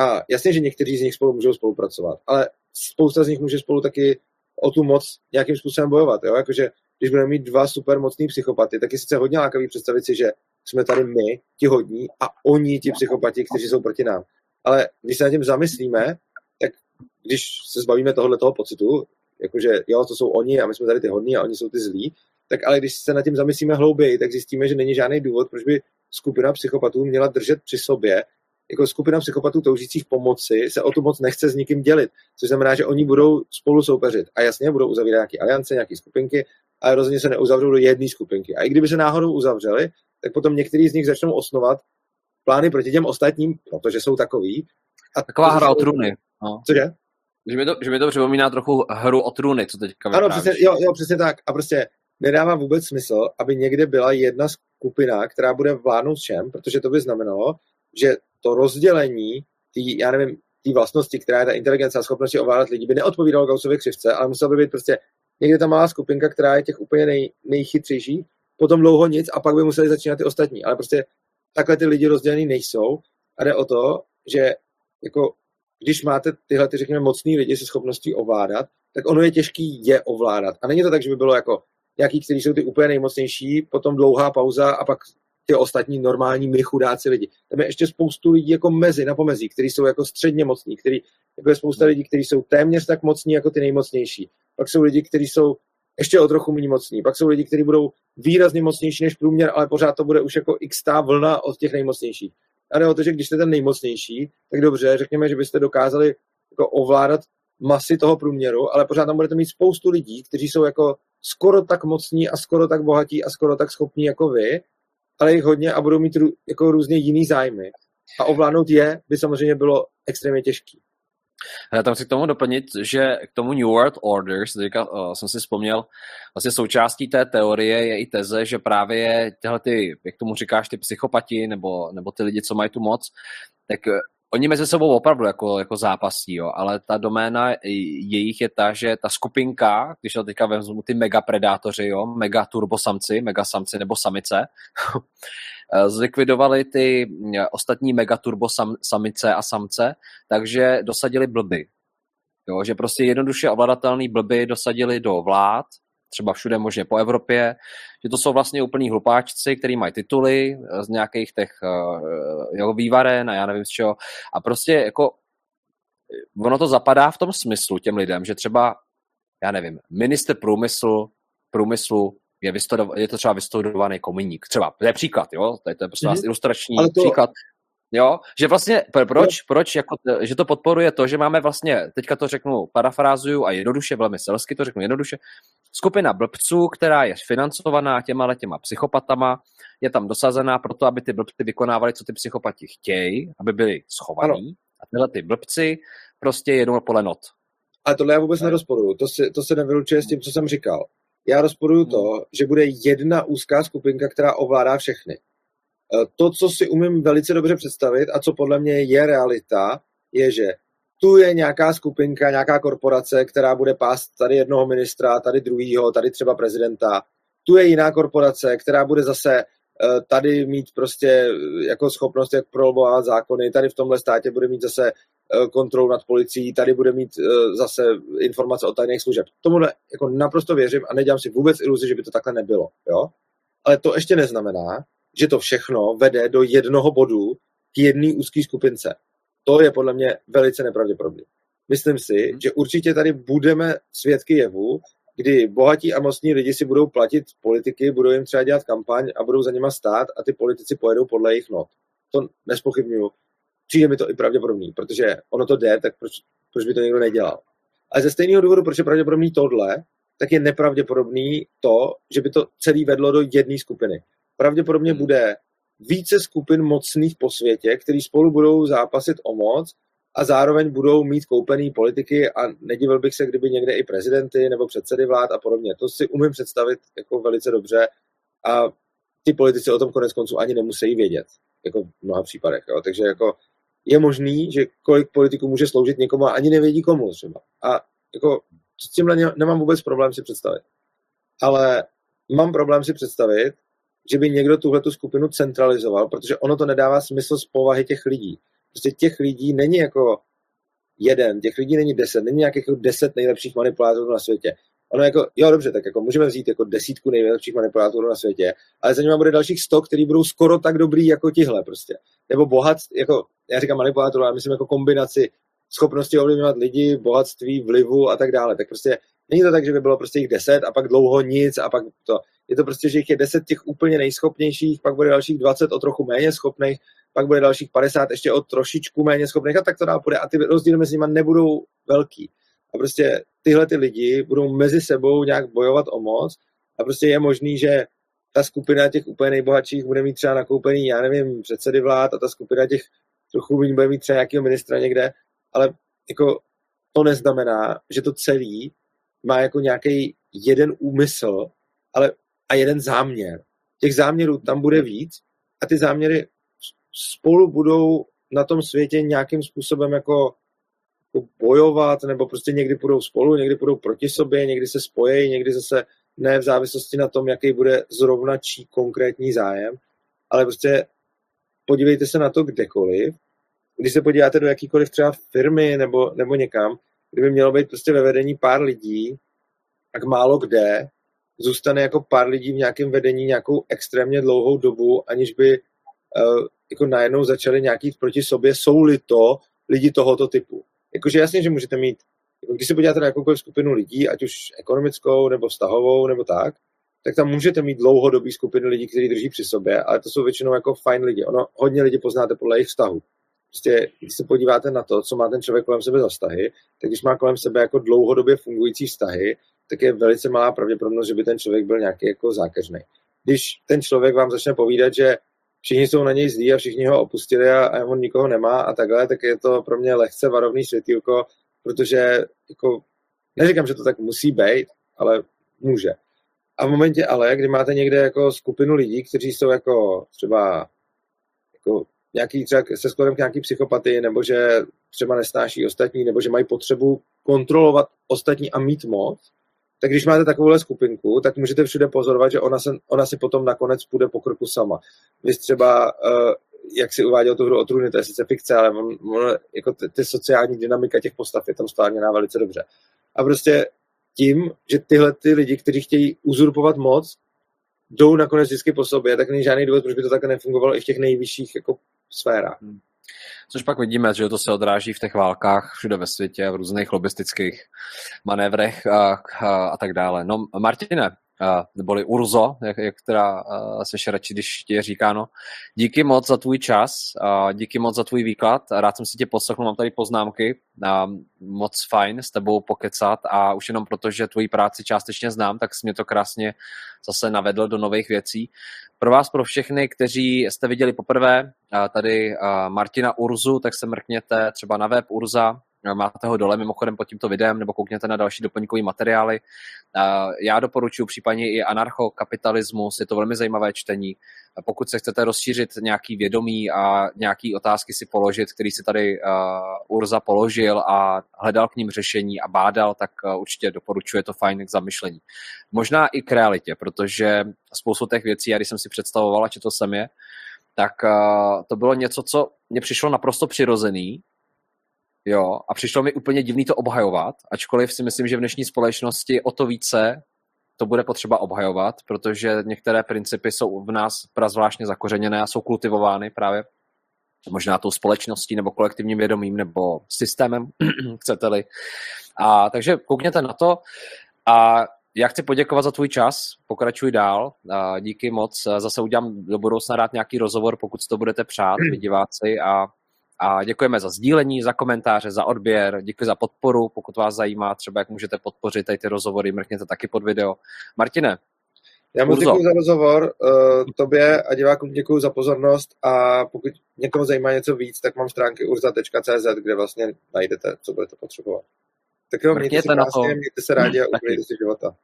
a jasně, že někteří z nich spolu můžou spolupracovat, ale spousta z nich může spolu taky o tu moc nějakým způsobem bojovat. Jo? Jakože když budeme mít dva super mocný psychopaty, tak je sice hodně lákavý představit si, že jsme tady my, ti hodní, a oni, ti psychopati, kteří jsou proti nám. Ale když se na tím zamyslíme, tak když se zbavíme tohohle toho pocitu, jakože jo, to jsou oni a my jsme tady ty hodní a oni jsou ty zlí, tak ale když se nad tím zamyslíme hlouběji, tak zjistíme, že není žádný důvod, proč by skupina psychopatů měla držet při sobě jako skupina psychopatů toužících pomoci se o tu moc nechce s nikým dělit, což znamená, že oni budou spolu soupeřit. A jasně, budou uzavírat nějaké aliance, nějaké skupinky, ale rozhodně se neuzavřou do jedné skupinky. A i kdyby se náhodou uzavřeli, tak potom některý z nich začnou osnovat plány proti těm ostatním, protože jsou takový. A Taková hra o trůny. No. Cože? Že mi, to, že mi to připomíná trochu hru o trůny, co teďka Ano, přesně, jo, jo, přesně tak. A prostě nedává vůbec smysl, aby někde byla jedna skupina, která bude vládnout všem, protože to by znamenalo, že to rozdělení, tý, já nevím, té vlastnosti, která je ta inteligence a schopnosti ovládat lidi, by neodpovídalo Gaussově křivce, ale musela by být prostě někde ta malá skupinka, která je těch úplně nej, nejchytřejší, potom dlouho nic a pak by museli začínat ty ostatní. Ale prostě takhle ty lidi rozdělení nejsou a jde o to, že jako když máte tyhle, ty, řekněme, mocný lidi se schopností ovládat, tak ono je těžký je ovládat. A není to tak, že by bylo jako nějaký, kteří jsou ty úplně nejmocnější, potom dlouhá pauza a pak ty ostatní normální my chudáci lidi. Tam je ještě spoustu lidí jako mezi, na pomezí, kteří jsou jako středně mocní, který, jako je spousta lidí, kteří jsou téměř tak mocní jako ty nejmocnější. Pak jsou lidi, kteří jsou ještě o trochu méně mocní. Pak jsou lidi, kteří budou výrazně mocnější než průměr, ale pořád to bude už jako x tá vlna od těch nejmocnějších. A jde o to, že když jste ten nejmocnější, tak dobře, řekněme, že byste dokázali jako ovládat masy toho průměru, ale pořád tam budete mít spoustu lidí, kteří jsou jako skoro tak mocní a skoro tak bohatí a skoro tak schopní jako vy, ale jich hodně a budou mít rů, jako různě jiný zájmy. A ovládnout je by samozřejmě bylo extrémně těžký. Já tam chci k tomu doplnit, že k tomu New World Order, teďka, uh, jsem si vzpomněl, vlastně součástí té teorie je i teze, že právě tyhle ty, jak tomu říkáš, ty psychopati nebo, nebo ty lidi, co mají tu moc, tak oni mezi sebou opravdu jako, jako zápasí, jo, ale ta doména jejich je ta, že ta skupinka, když to teďka vezmu ty mega predátoři, jo, mega turbosamci, mega samci nebo samice, zlikvidovali ty ostatní mega turbo sam, samice a samce, takže dosadili blby. Jo, že prostě jednoduše ovladatelný blby dosadili do vlád, třeba všude možně po Evropě, že to jsou vlastně úplní hlupáčci, který mají tituly z nějakých těch uh, vývaren a já nevím z čeho. A prostě jako ono to zapadá v tom smyslu těm lidem, že třeba, já nevím, minister průmyslu, průmyslu je, je to třeba vystudovaný komuník. Třeba, to je příklad, jo? To je, to je prostě mm-hmm. ilustrační to... příklad. Jo, že vlastně, proč, proč, jako, že to podporuje to, že máme vlastně, teďka to řeknu, parafrázuju a jednoduše, velmi selsky to řeknu jednoduše, skupina blbců, která je financovaná těma těma psychopatama, je tam dosazená proto, aby ty blbci vykonávali, co ty psychopati chtějí, aby byli schovaní. Ano. A tyhle ty blbci prostě jedou podle not. Ale tohle já vůbec nerozporuju. To se, to se nevylučuje s tím, co jsem říkal. Já rozporuju to, že bude jedna úzká skupinka, která ovládá všechny. Eh, to, co si umím velice dobře představit a co podle mě je realita, je, že tu je nějaká skupinka, nějaká korporace, která bude pást tady jednoho ministra, tady druhýho, tady třeba prezidenta. Tu je jiná korporace, která bude zase eh, tady mít prostě eh, jako schopnost, jak prolobovat zákony, tady v tomhle státě bude mít zase kontrolu nad policií, tady bude mít zase informace o tajných služeb. Tomu jako naprosto věřím a nedělám si vůbec iluzi, že by to takhle nebylo. Jo? Ale to ještě neznamená, že to všechno vede do jednoho bodu k jedné úzké skupince. To je podle mě velice nepravděpodobné. myslím si, že určitě tady budeme svědky jevu, kdy bohatí a mocní lidi si budou platit politiky, budou jim třeba dělat kampaň a budou za nima stát a ty politici pojedou podle jejich not. To nespochybnuju. Přijde mi to i pravděpodobný, protože ono to jde, tak proč, proč by to někdo nedělal? Ale ze stejného důvodu, proč je pravděpodobný tohle, tak je nepravděpodobný to, že by to celý vedlo do jedné skupiny. Pravděpodobně bude více skupin mocných po světě, který spolu budou zápasit o moc a zároveň budou mít koupený politiky a nedivil bych se, kdyby někde i prezidenty nebo předsedy vlád a podobně. To si umím představit jako velice dobře a ty politici o tom konec konců ani nemusí vědět, jako v mnoha případech. Jo. Takže jako je možný, že kolik politiků může sloužit někomu a ani nevědí komu třeba. A jako s tímhle nemám vůbec problém si představit. Ale mám problém si představit, že by někdo tuhle tu skupinu centralizoval, protože ono to nedává smysl z povahy těch lidí. Prostě těch lidí není jako jeden, těch lidí není deset, není nějakých jako deset nejlepších manipulátorů na světě. Ono jako, jo dobře, tak jako můžeme vzít jako desítku nejlepších manipulátorů na světě, ale za nimi bude dalších sto, který budou skoro tak dobrý jako tihle prostě. Nebo bohat, jako, já říkám manipulátorů, ale myslím jako kombinaci schopnosti ovlivňovat lidi, bohatství, vlivu a tak dále. Tak prostě není to tak, že by bylo prostě jich deset a pak dlouho nic a pak to. Je to prostě, že jich je deset těch úplně nejschopnějších, pak bude dalších 20 o trochu méně schopných, pak bude dalších 50 ještě o trošičku méně schopných a tak to dál půjde. A ty rozdíly mezi nimi nebudou velký. A prostě tyhle ty lidi budou mezi sebou nějak bojovat o moc a prostě je možný, že ta skupina těch úplně nejbohatších bude mít třeba nakoupený, já nevím, předsedy vlád a ta skupina těch trochu méně bude mít třeba nějakého ministra někde, ale jako to neznamená, že to celý má jako nějaký jeden úmysl ale, a jeden záměr. Těch záměrů tam bude víc a ty záměry spolu budou na tom světě nějakým způsobem jako, jako bojovat, nebo prostě někdy půjdou spolu, někdy půjdou proti sobě, někdy se spojejí, někdy zase ne v závislosti na tom, jaký bude zrovna čí konkrétní zájem, ale prostě podívejte se na to kdekoliv. Když se podíváte do jakýkoliv třeba firmy nebo, nebo někam, kdyby mělo být prostě ve vedení pár lidí, tak málo kde zůstane jako pár lidí v nějakém vedení nějakou extrémně dlouhou dobu, aniž by uh, jako najednou začali nějaký proti sobě, jsou-li to lidi tohoto typu. Jakože jasně, že můžete mít, jako když se podíváte na jakoukoliv skupinu lidí, ať už ekonomickou, nebo vztahovou, nebo tak, tak tam můžete mít dlouhodobý skupiny lidí, kteří drží při sobě, ale to jsou většinou jako fajn lidi. Ono hodně lidí poznáte podle jejich vztahu. Prostě, když se podíváte na to, co má ten člověk kolem sebe za vztahy, tak když má kolem sebe jako dlouhodobě fungující vztahy, tak je velice malá pravděpodobnost, že by ten člověk byl nějaký jako zákeřný. Když ten člověk vám začne povídat, že všichni jsou na něj zlí a všichni ho opustili a, a on nikoho nemá a takhle, tak je to pro mě lehce varovný světýlko, protože jako, neříkám, že to tak musí být, ale může. A v momentě ale, kdy máte někde jako skupinu lidí, kteří jsou jako třeba jako nějaký třeba se skladem k nějaký psychopatii, nebo že třeba nesnáší ostatní, nebo že mají potřebu kontrolovat ostatní a mít moc, tak když máte takovouhle skupinku, tak můžete všude pozorovat, že ona, se, ona si potom nakonec půjde po krku sama. Vy třeba, uh, jak si uváděl tu hru o trůny, to je sice fikce, ale on, on, jako ty, ty sociální dynamika těch postav je tam stvárněná velice dobře. A prostě tím, že tyhle ty lidi, kteří chtějí uzurpovat moc, jdou nakonec vždycky po sobě, tak není žádný důvod, proč by to takhle nefungovalo i v těch nejvyšších jako sférách. Hmm. Což pak vidíme, že to se odráží v těch válkách všude ve světě, v různých lobistických manévrech a, a, a tak dále. No, Martine, neboli Urzo, jak, jak teda se radši, když ti je říkáno. Díky moc za tvůj čas, díky moc za tvůj výklad, rád jsem si tě poslechl, mám tady poznámky, moc fajn s tebou pokecat a už jenom proto, že tvoji práci částečně znám, tak jsi mě to krásně zase navedl do nových věcí. Pro vás, pro všechny, kteří jste viděli poprvé tady Martina Urzu, tak se mrkněte třeba na web Urza, Máte ho dole mimochodem pod tímto videem, nebo koukněte na další doplňkové materiály. Já doporučuji případně i anarchokapitalismus, je to velmi zajímavé čtení. Pokud se chcete rozšířit nějaký vědomí a nějaký otázky si položit, který si tady Urza položil a hledal k ním řešení a bádal, tak určitě doporučuje to fajn k zamyšlení. Možná i k realitě, protože spoustu těch věcí, já když jsem si představovala, četl jsem je, tak to bylo něco, co mně přišlo naprosto přirozený, Jo, a přišlo mi úplně divný to obhajovat, ačkoliv si myslím, že v dnešní společnosti o to více to bude potřeba obhajovat, protože některé principy jsou v nás prazvláštně zakořeněné a jsou kultivovány právě možná tou společností nebo kolektivním vědomím nebo systémem, chcete-li. A, takže koukněte na to. A já chci poděkovat za tvůj čas, pokračuj dál, a díky moc, zase udělám do budoucna rád nějaký rozhovor, pokud to budete přát, vy diváci a a děkujeme za sdílení, za komentáře, za odběr, děkuji za podporu, pokud vás zajímá třeba, jak můžete podpořit tady ty rozhovory, mrkněte taky pod video. Martine, já moc děkuji za rozhovor, uh, tobě a divákům děkuji za pozornost a pokud někoho zajímá něco víc, tak mám stránky urza.cz, kde vlastně najdete, co budete potřebovat. Tak jo, mějte se krásně, mějte se rádi a užijte si života.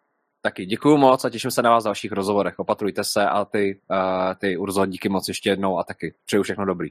Taky děkuji moc a těším se na vás v dalších rozhovorech. Opatrujte se a ty, uh, ty Urzo, díky moc ještě jednou a taky přeju všechno dobrý.